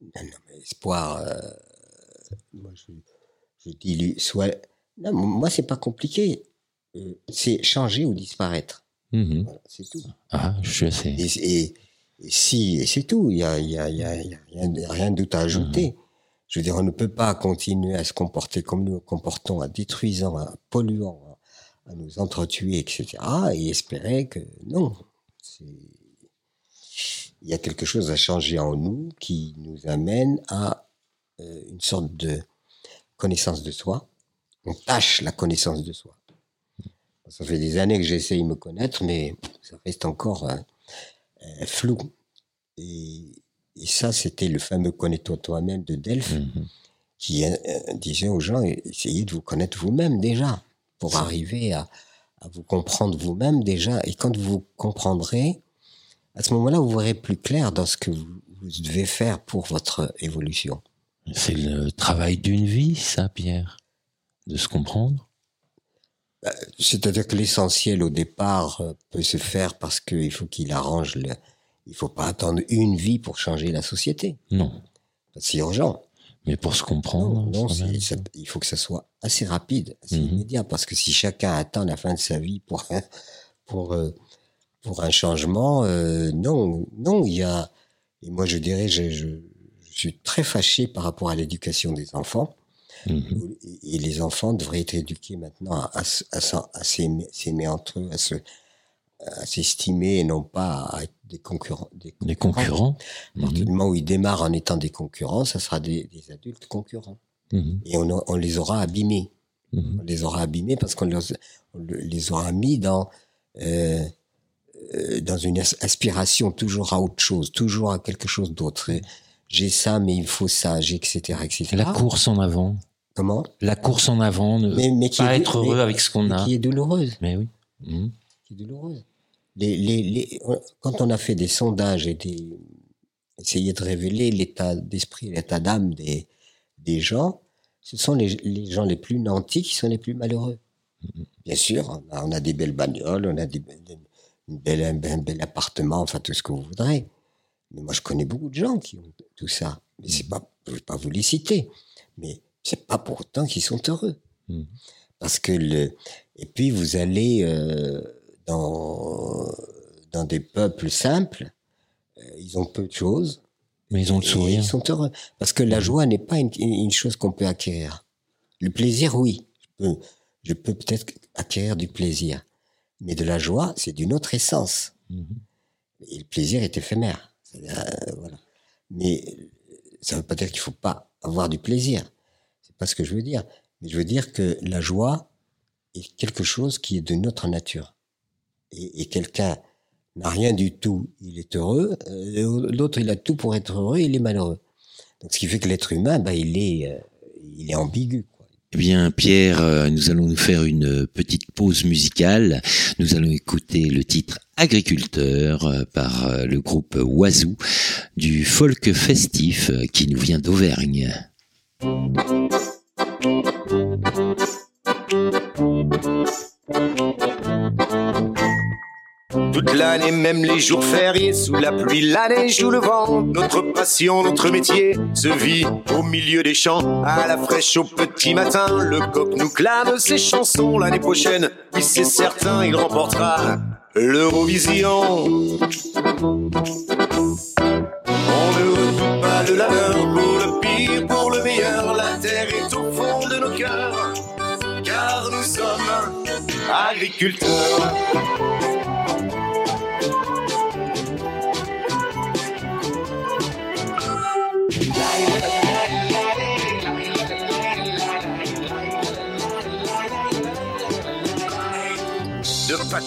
Speaker 2: Non, mais espoir. Euh, moi, je, je dis, soit. Non, moi, c'est pas compliqué. Euh, c'est changer ou disparaître.
Speaker 1: Mhm.
Speaker 2: c'est tout.
Speaker 1: Ah, je sais.
Speaker 2: Et, si, et c'est tout. Il y a, y a, y a, rien, d'autre à ajouter. Mhm. Je veux dire, on ne peut pas continuer à se comporter comme nous comportons, à détruisant, à polluant, à, nous entretuer, etc. Et espérer que non. Il y a quelque chose à changer en nous qui nous amène à euh, une sorte de connaissance de soi. On tâche la connaissance de soi. Ça fait des années que j'essaye de me connaître, mais ça reste encore euh, flou. Et, ça, c'était le fameux connais-toi toi-même de Delphes, mhm. qui disait aux gens, essayez de vous connaître vous-même déjà, pour arriver à, vous comprendre vous-même déjà. Et quand vous comprendrez, à ce moment-là, vous verrez plus clair dans ce que vous devez faire pour votre évolution.
Speaker 1: C'est le travail d'une vie, ça, Pierre, de se comprendre.
Speaker 2: Bah, c'est-à-dire que l'essentiel au départ euh, peut se faire parce qu'il faut qu'il arrange le. Il faut pas attendre une vie pour changer la société.
Speaker 1: Non.
Speaker 2: C'est urgent.
Speaker 1: Mais pour se comprendre.
Speaker 2: Non, il faut que ça soit assez rapide, assez mhm. immédiat, parce que si chacun attend la fin de sa vie pour pour euh, pour un changement, euh, non, non, il y a. Et moi, je dirais, je, je je suis très fâché par rapport à l'éducation des enfants. Mhm. Et les enfants devraient être éduqués maintenant à, à, à, à s'aimer entre eux, à s'estimer et non pas à être des concurrents.
Speaker 1: Des concurrents.
Speaker 2: À partir du moment où ils démarrent en étant des concurrents, ça sera des, des adultes concurrents. Mhm. Et on, on, les aura abîmés. On les aura abîmés parce qu'on les, les, aura mis dans euh, euh, dans une aspiration toujours à autre chose, toujours à quelque chose d'autre j'ai ça, mais il faut ça, j'ai etc., etc.
Speaker 1: La course en avant.
Speaker 2: Comment?
Speaker 1: La course en avant, ne mais, mais pas être heureux avec ce qu'on a.
Speaker 2: Qui est douloureuse.
Speaker 1: Mais oui.
Speaker 2: Mmh. Qui est douloureuse. Les, les, les, quand on a fait des sondages et des, essayer de révéler l'état d'esprit, l'état d'âme des, des gens, ce sont les, les, gens les plus nantis qui sont les plus malheureux. Mmh. Bien sûr, on a, on a, des belles bagnoles, on a des, une belle, un bel appartement, enfin tout ce que vous voudrez. Mais moi, je connais beaucoup de gens qui ont tout ça. Mais c'est pas, je vais pas vous les citer. Mais c'est pas pour autant qu'ils sont heureux. Mmh. Parce que le, et puis vous allez euh, dans dans des peuples simples, euh, ils ont peu de choses.
Speaker 1: Mais ils ont le sourire.
Speaker 2: Ils sont heureux. Parce que la mmh. joie n'est pas une, une chose qu'on peut acquérir. Le plaisir, oui. Je peux, je peux peut-être acquérir du plaisir. Mais de la joie, c'est d'une autre essence. Mmh. Et le plaisir est éphémère. Euh, voilà. Mais ça ne veut pas dire qu'il faut pas avoir du plaisir. Pas ce que je veux dire. Mais je veux dire que la joie est quelque chose qui est de notre nature. Et, quelqu'un n'a rien du tout, il est heureux. Euh, L'autre, il a tout pour être heureux, il est malheureux. Donc, ce qui fait que l'être humain, bah, il est, euh, il est ambigu.
Speaker 1: Eh bien, Pierre, euh, nous allons nous faire une petite pause musicale. Nous allons écouter le titre Agriculteur par le groupe Oiseau du folk festif qui nous vient d'Auvergne.
Speaker 4: Toute l'année, même les jours fériés, sous la pluie, la neige ou le vent, notre passion, notre métier se vit au milieu des champs, à la fraîche au petit matin. Le coq nous clame ses chansons l'année prochaine, oui c'est certain, il remportera l'Eurovision. On ne redoute pas le labeur pour le pire, sommes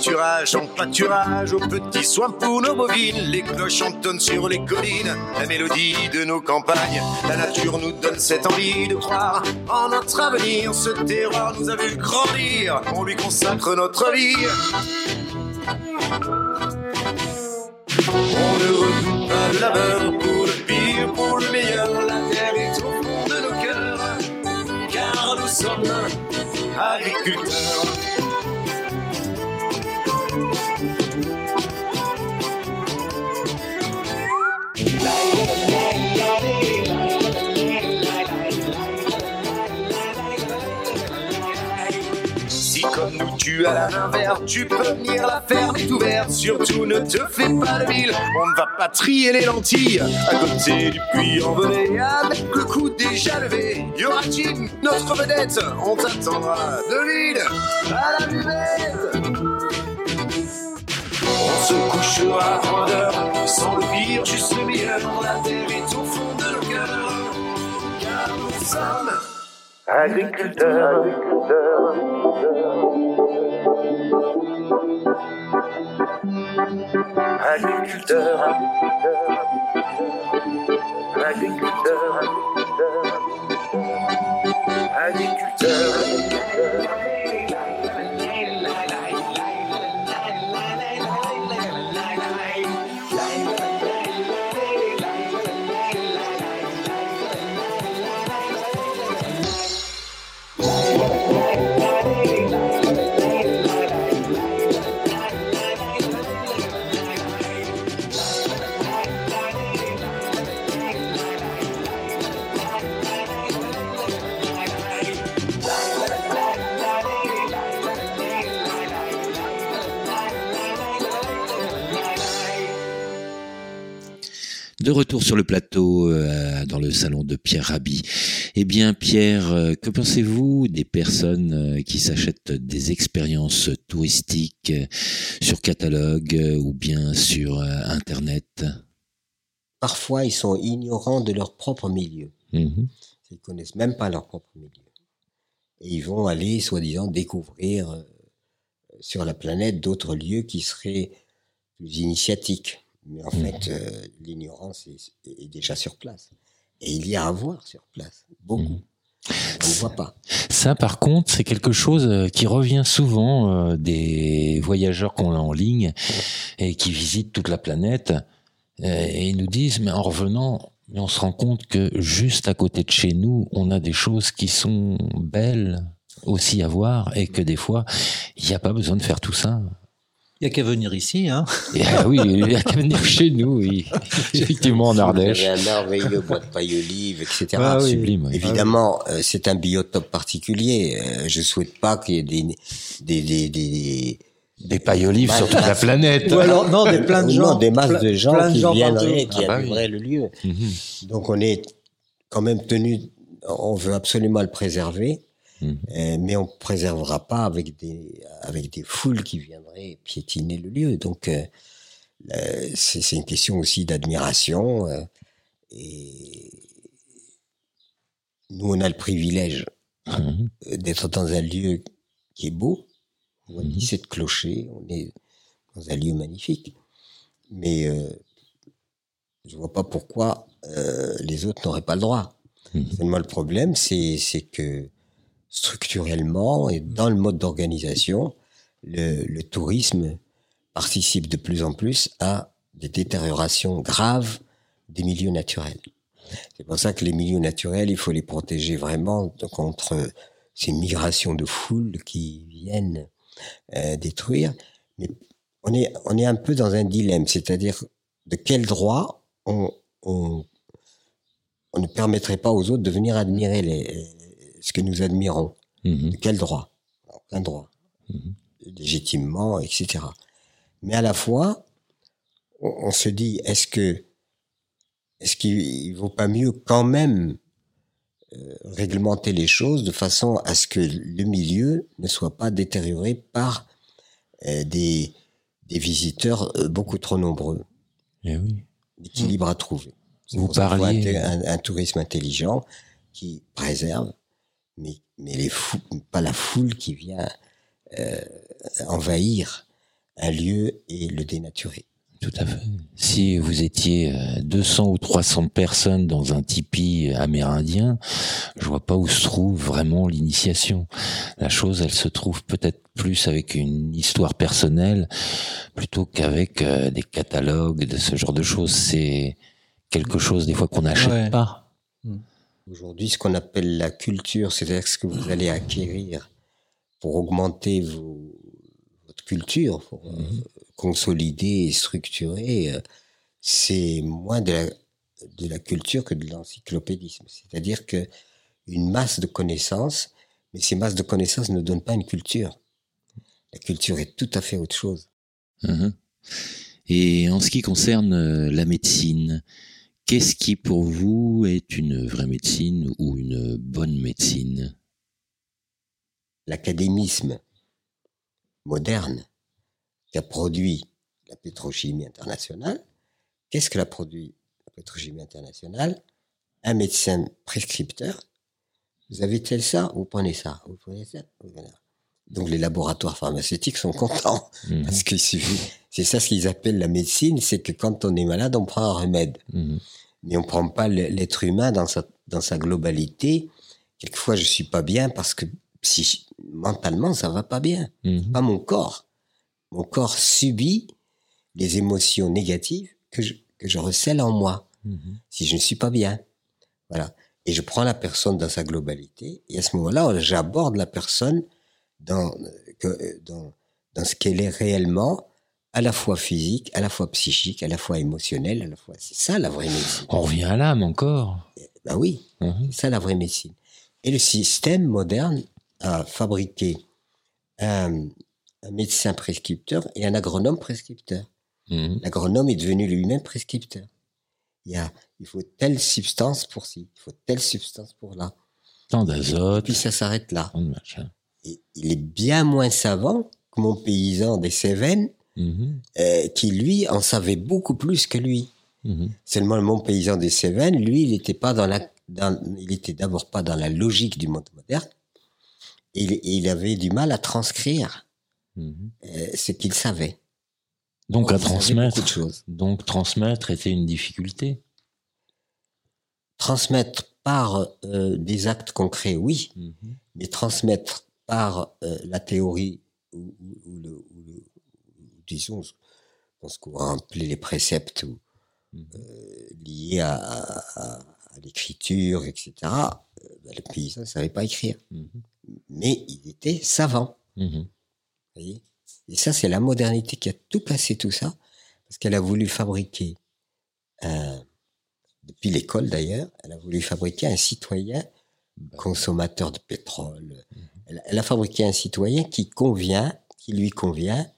Speaker 4: pâturage en pâturage, aux petits soins pour nos bovines, les cloches entonnent sur les collines, la mélodie de nos campagnes. La nature nous donne cette envie de croire en notre avenir. Ce terroir nous a vu grandir, on lui consacre notre vie. On ne redoute pas labeur pour le pire, pour le meilleur. La terre est au fond de nos cœurs, car nous sommes agriculteurs. Tu as la main verte, tu peux venir la ferme est ouverte. Surtout ne te fais pas de mille, on ne va pas trier les lentilles. À côté du puits en venez, avec le coup déjà levé. Y aura Jim, notre vedette, on t'attendra de l'île à la buvette. On se couchera à point d'heure, sans le pire, juste le meilleur. La terre est au fond de nos cœurs, car nous sommes agriculteurs. Agriculteurs. Agriculteurs.
Speaker 1: De retour sur le plateau, euh, dans le salon de Pierre Rabhi. Eh bien, Pierre, euh, que pensez-vous des personnes euh, qui s'achètent des expériences touristiques sur catalogue ou bien sur Internet?
Speaker 2: Parfois, ils sont ignorants de leur propre milieu.
Speaker 1: Mhm.
Speaker 2: Ils connaissent même pas leur propre milieu. Et ils vont aller, soi-disant, découvrir sur la planète d'autres lieux qui seraient plus initiatiques. Mais en fait, euh, l'ignorance est, est déjà sur place. Et il y a à voir sur place. Beaucoup.
Speaker 1: Mhm.
Speaker 2: On ne voit pas.
Speaker 1: Ça, par contre, c'est quelque chose euh, qui revient souvent euh, des voyageurs qu'on a en ligne et qui visitent toute la planète. Euh, Et ils nous disent, mais en revenant, mais on se rend compte que juste à côté de chez nous, on a des choses qui sont belles aussi à voir et que des fois, il n'y a pas besoin de faire tout ça.
Speaker 3: Il n'y a qu'à venir ici. Hein. <laughs>
Speaker 1: Et, ah oui, il n'y a qu'à venir chez nous, oui. <laughs> effectivement en Ardèche.
Speaker 2: avez un merveilleux bois de paille olive, etc.
Speaker 3: Ah oui.
Speaker 1: Sublime, oui.
Speaker 2: Évidemment, euh, c'est un biotope particulier. Euh, je souhaite pas qu'il y ait des, des, des, des,
Speaker 1: Des pailles olives sur toute la planète.
Speaker 3: Ou alors, non, des plein de
Speaker 2: non,
Speaker 3: gens.
Speaker 2: des masses de gens
Speaker 3: plein
Speaker 2: qui
Speaker 3: gens
Speaker 2: viendraient, qui
Speaker 1: Ah bah oui.
Speaker 2: le lieu.
Speaker 1: Mhm.
Speaker 2: Donc on est quand même tenu, on veut absolument le préserver,
Speaker 1: Mhm.
Speaker 2: euh, mais on préservera pas avec des avec des foules qui viendraient piétiner le lieu. Donc euh, c'est une question aussi d'admiration euh, et nous, on a le privilège
Speaker 1: Mhm.
Speaker 2: euh, d'être dans un lieu qui est beau. On voit
Speaker 1: Mhm.
Speaker 2: 17 clochers, on est dans un lieu magnifique. Mais euh, je vois pas pourquoi les autres n'auraient pas le droit. Seulement, le problème, c'est c'est que structurellement et dans le mode d'organisation, le, tourisme participe de plus en plus à des détériorations graves des milieux naturels. C'est pour ça que les milieux naturels, il faut les protéger vraiment contre ces migrations de foules qui viennent euh, détruire. Mais on est, on est un peu dans un dilemme, c'est-à-dire de quel droit on, on ne permettrait pas aux autres de venir admirer les, ce que nous admirons.
Speaker 1: Mhm.
Speaker 2: De quel droit? Aucun droit.
Speaker 1: Mhm.
Speaker 2: Légitimement, etc. Mais à la fois, on, on se dit, est-ce que est-ce qu'il vaut pas mieux quand même euh, réglementer les choses de façon à ce que le milieu ne soit pas détérioré par euh, des, des visiteurs euh, beaucoup trop nombreux
Speaker 1: Eh oui.
Speaker 2: L'équilibre à trouver.
Speaker 1: Vous parliez-
Speaker 2: un- un tourisme intelligent qui préserve, mais, mais les fou- pas la foule qui vient euh, envahir un lieu et le dénaturer.
Speaker 1: Tout à fait. Si vous étiez euh, 200 ou 300 personnes dans un tipi amérindien, je vois pas où se trouve vraiment l'initiation. La chose, elle se trouve peut-être plus avec une histoire personnelle plutôt qu'avec euh, des catalogues de ce genre de choses. C'est quelque chose des fois qu'on n'achète
Speaker 3: Ouais.
Speaker 1: pas.
Speaker 2: Aujourd'hui, ce qu'on appelle la culture, c'est-à-dire ce que vous allez acquérir pour augmenter vos- votre culture, pour euh,
Speaker 1: Mhm.
Speaker 2: consolider et structurer, euh, c'est moins de la, de la culture que de l'encyclopédisme. C'est-à-dire que une masse de connaissances, mais ces masses de connaissances ne donnent pas une culture. La culture est tout à fait autre chose.
Speaker 1: Mhm. Et en ce qui concerne euh, la médecine, qu'est-ce qui pour vous est une vraie médecine ou une bonne médecine?
Speaker 2: L'académisme moderne qui a produit la pétrochimie internationale. Qu'est-ce que l'a produit la pétrochimie internationale? Un médecin prescripteur. Vous avez tel ça, vous prenez ça, vous prenez ça. vous prenez ça. Donc les laboratoires pharmaceutiques sont contents
Speaker 1: Mhm.
Speaker 2: parce suffit. C'est ça ce qu'ils appellent la médecine, c'est que quand on est malade, on prend un remède
Speaker 1: Mhm.
Speaker 2: mais on prend pas l'être humain dans sa, dans sa globalité. Quelquefois, je suis pas bien parce que si, mentalement, ça va pas bien.
Speaker 1: Mhm.
Speaker 2: Pas mon corps. Mon corps subit les émotions négatives que je, que je recèle en moi
Speaker 1: Mhm.
Speaker 2: si je ne suis pas bien. Voilà. Et je prends la personne dans sa globalité. Et à ce moment-là, j'aborde la personne dans, que, dans, dans ce qu'elle est réellement, à la fois physique, à la fois psychique, à la fois émotionnelle, à la fois. C'est ça la vraie médecine.
Speaker 1: On revient à l'âme encore.
Speaker 2: Ben oui,
Speaker 1: Mhm.
Speaker 2: c'est ça la vraie médecine. Et le système moderne a fabriqué un, un médecin prescripteur et un agronome prescripteur.
Speaker 1: Mhm.
Speaker 2: L'agronome est devenu lui-même prescripteur. Il, y a, il faut telle substance pour ci, il faut telle substance pour là.
Speaker 1: Tant d'azote.
Speaker 2: puis ça s'arrête là.
Speaker 1: tant de machin.
Speaker 2: Il est bien moins savant que mon paysan des Cévennes,
Speaker 1: Mhm.
Speaker 2: euh, qui lui en savait beaucoup plus que lui.
Speaker 1: Mhm.
Speaker 2: Seulement le mon paysan des Cévennes, lui, il n'était pas dans la, dans, il était d'abord pas dans la logique du monde moderne. Il, avait du mal à transcrire
Speaker 1: Mhm.
Speaker 2: euh, ce qu'il savait.
Speaker 1: Donc à transmettre.
Speaker 2: beaucoup de choses.
Speaker 1: Donc transmettre était une difficulté.
Speaker 2: Transmettre par euh, des actes concrets, oui, mais transmettre par euh, la théorie ou, le, ou le- ou disons, je pense qu'on va appeler les préceptes ou,
Speaker 1: Mhm.
Speaker 2: euh, liés à, à- à l'écriture, etc. euh, ben, le paysan ne savait pas écrire,
Speaker 1: Mhm.
Speaker 2: mais il était savant.
Speaker 1: Mhm.
Speaker 2: vous voyez? Et ça, c'est la modernité qui a tout cassé tout ça, parce qu'elle a voulu fabriquer, depuis l'école d'ailleurs, elle a voulu fabriquer un citoyen consommateur de pétrole. Elle, a fabriqué un citoyen qui convient, qui lui convient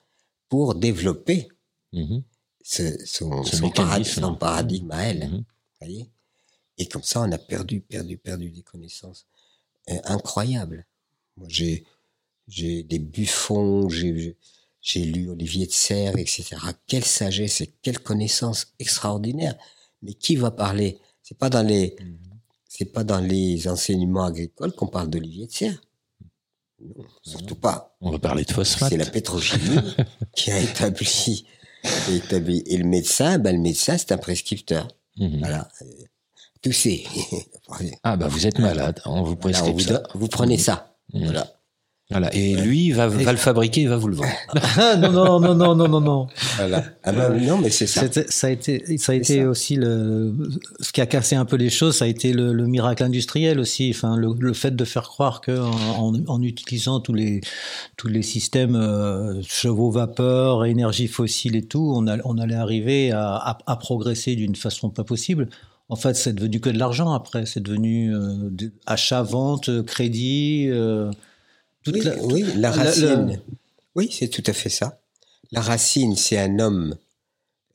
Speaker 2: pour développer
Speaker 1: Mhm.
Speaker 2: ce- son,
Speaker 1: Ce
Speaker 2: son paradigme à elle.
Speaker 1: Mhm.
Speaker 2: voyez Et comme ça, on a perdu, perdu, perdu des connaissances euh, incroyables. Moi, j'ai, j'ai des Buffons, j'ai, j'ai lu Olivier de Serres, etc. Quelle sagesse et quelle connaissance extraordinaire. Mais qui va parler? C'est pas dans les, c'est pas dans les enseignements agricoles qu'on parle d'olivier de serre. Non, surtout pas.
Speaker 1: On va parler de phosphate.
Speaker 2: C'est la pétrochimie <laughs> qui a établi, établi. Et le médecin, ben, le médecin, c'est un prescripteur.
Speaker 1: Mhm.
Speaker 2: Voilà. Toussez. <laughs>
Speaker 1: Ah bah vous êtes malade, on vous
Speaker 2: Voilà,
Speaker 1: prescrit
Speaker 2: on vous,
Speaker 1: ça.
Speaker 2: donne- vous prenez ça.
Speaker 1: Mhm.
Speaker 2: Voilà.
Speaker 1: Voilà. Et lui va, va le fabriquer, il va vous le vendre. <laughs>
Speaker 3: Ah, non, non, non, non, non, non, non.
Speaker 2: voilà. Ah ben, non, mais c'est ça.
Speaker 3: Ça a été, ça a été
Speaker 2: ça.
Speaker 3: aussi le, ce qui a cassé un peu les choses, ça a été le, le miracle industriel aussi. Enfin, le, le fait de faire croire que en, en- en utilisant tous les tous les systèmes euh, chevaux vapeur, énergie fossile et tout, on, a- on allait arriver à, à- à progresser d'une façon pas possible. En fait, c'est devenu que de l'argent après. C'est devenu euh, achat, vente, crédit. euh, toute
Speaker 2: Oui,
Speaker 3: la-
Speaker 2: oui, la
Speaker 3: la-
Speaker 2: racine.
Speaker 3: le-
Speaker 2: Oui, c'est tout à fait ça. La racine, c'est un homme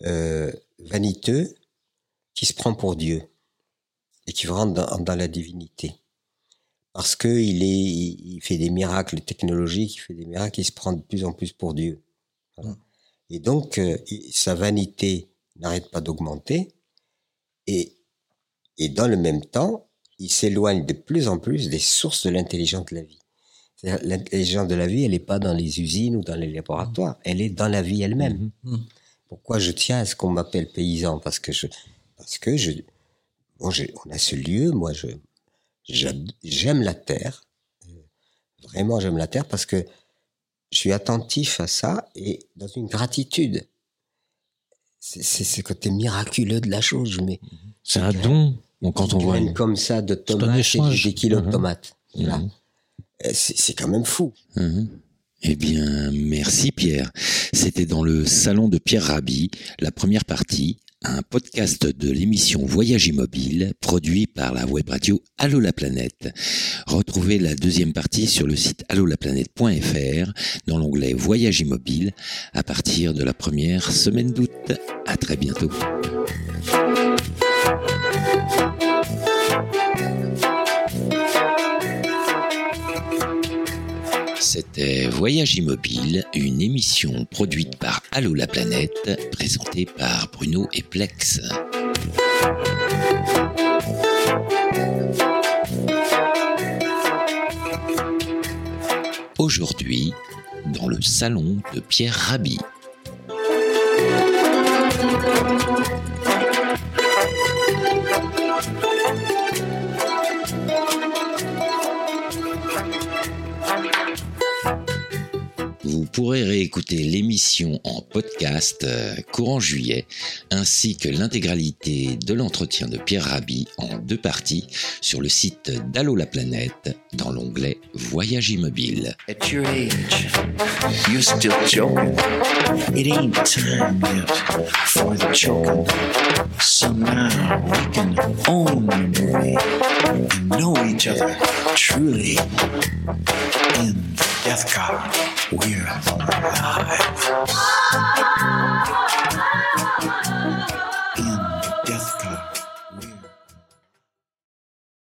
Speaker 2: euh, vaniteux qui se prend pour Dieu et qui rentre dans, dans la divinité. Parce que il est, il il fait des miracles technologiques, il fait des miracles, il se prend de plus en plus pour Dieu. Voilà. Et donc, euh, sa vanité n'arrête pas d'augmenter. Et, et dans le même temps, il s'éloigne de plus en plus des sources de l'intelligence de la vie. L'intelligence de la vie, elle n'est pas dans les usines ou dans les laboratoires, elle est dans la vie elle-même.
Speaker 3: Mhm.
Speaker 2: Pourquoi je tiens à ce qu'on m'appelle paysan? Parce que je, parce que je, bon, on a ce lieu, moi, je, j'aime la terre. Euh, Vraiment, j'aime la terre parce que je suis attentif à ça et dans une gratitude. C'est ce côté miraculeux de la chose. Mets
Speaker 1: C'est un don. Donc quand on voit une-
Speaker 2: comme ça de tomates, et des kilos
Speaker 1: Mhm.
Speaker 2: de tomates. Voilà.
Speaker 1: Mhm.
Speaker 2: Euh, C'est quand même fou.
Speaker 1: Mhm. Eh bien, merci Pierre. C'était dans le salon de Pierre Rabhi, la première partie, un podcast de l'émission Voyage Immobile, produit par la web radio Allo la planète. Retrouvez la deuxième partie sur le site allolaplanète.fr dans l'onglet Voyage Immobile à partir de la première semaine d'août. À très bientôt. C'était Voyage Immobile, une émission produite par Allo la planète, présentée par Bruno et Plex. Aujourd'hui, dans le salon de Pierre Rabhi. Pourrez réécouter l'émission en podcast euh, courant juillet, ainsi que l'intégralité de l'entretien de Pierre Rabhi en deux parties sur le site d'Allo la planète dans l'onglet Voyage immobile.
Speaker 5: At your age, you're still joking. It ain't time yet for the choking. So we can own know each other truly. In Death Card, we're alive.